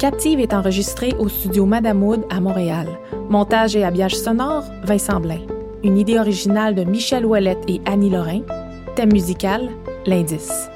Captive est enregistré au studio Madame Wood à Montréal. Montage et habillage sonore, Vincent Blain. Une idée originale de Michel Ouellette et Annie Lorrain. Thème musical, L'indice.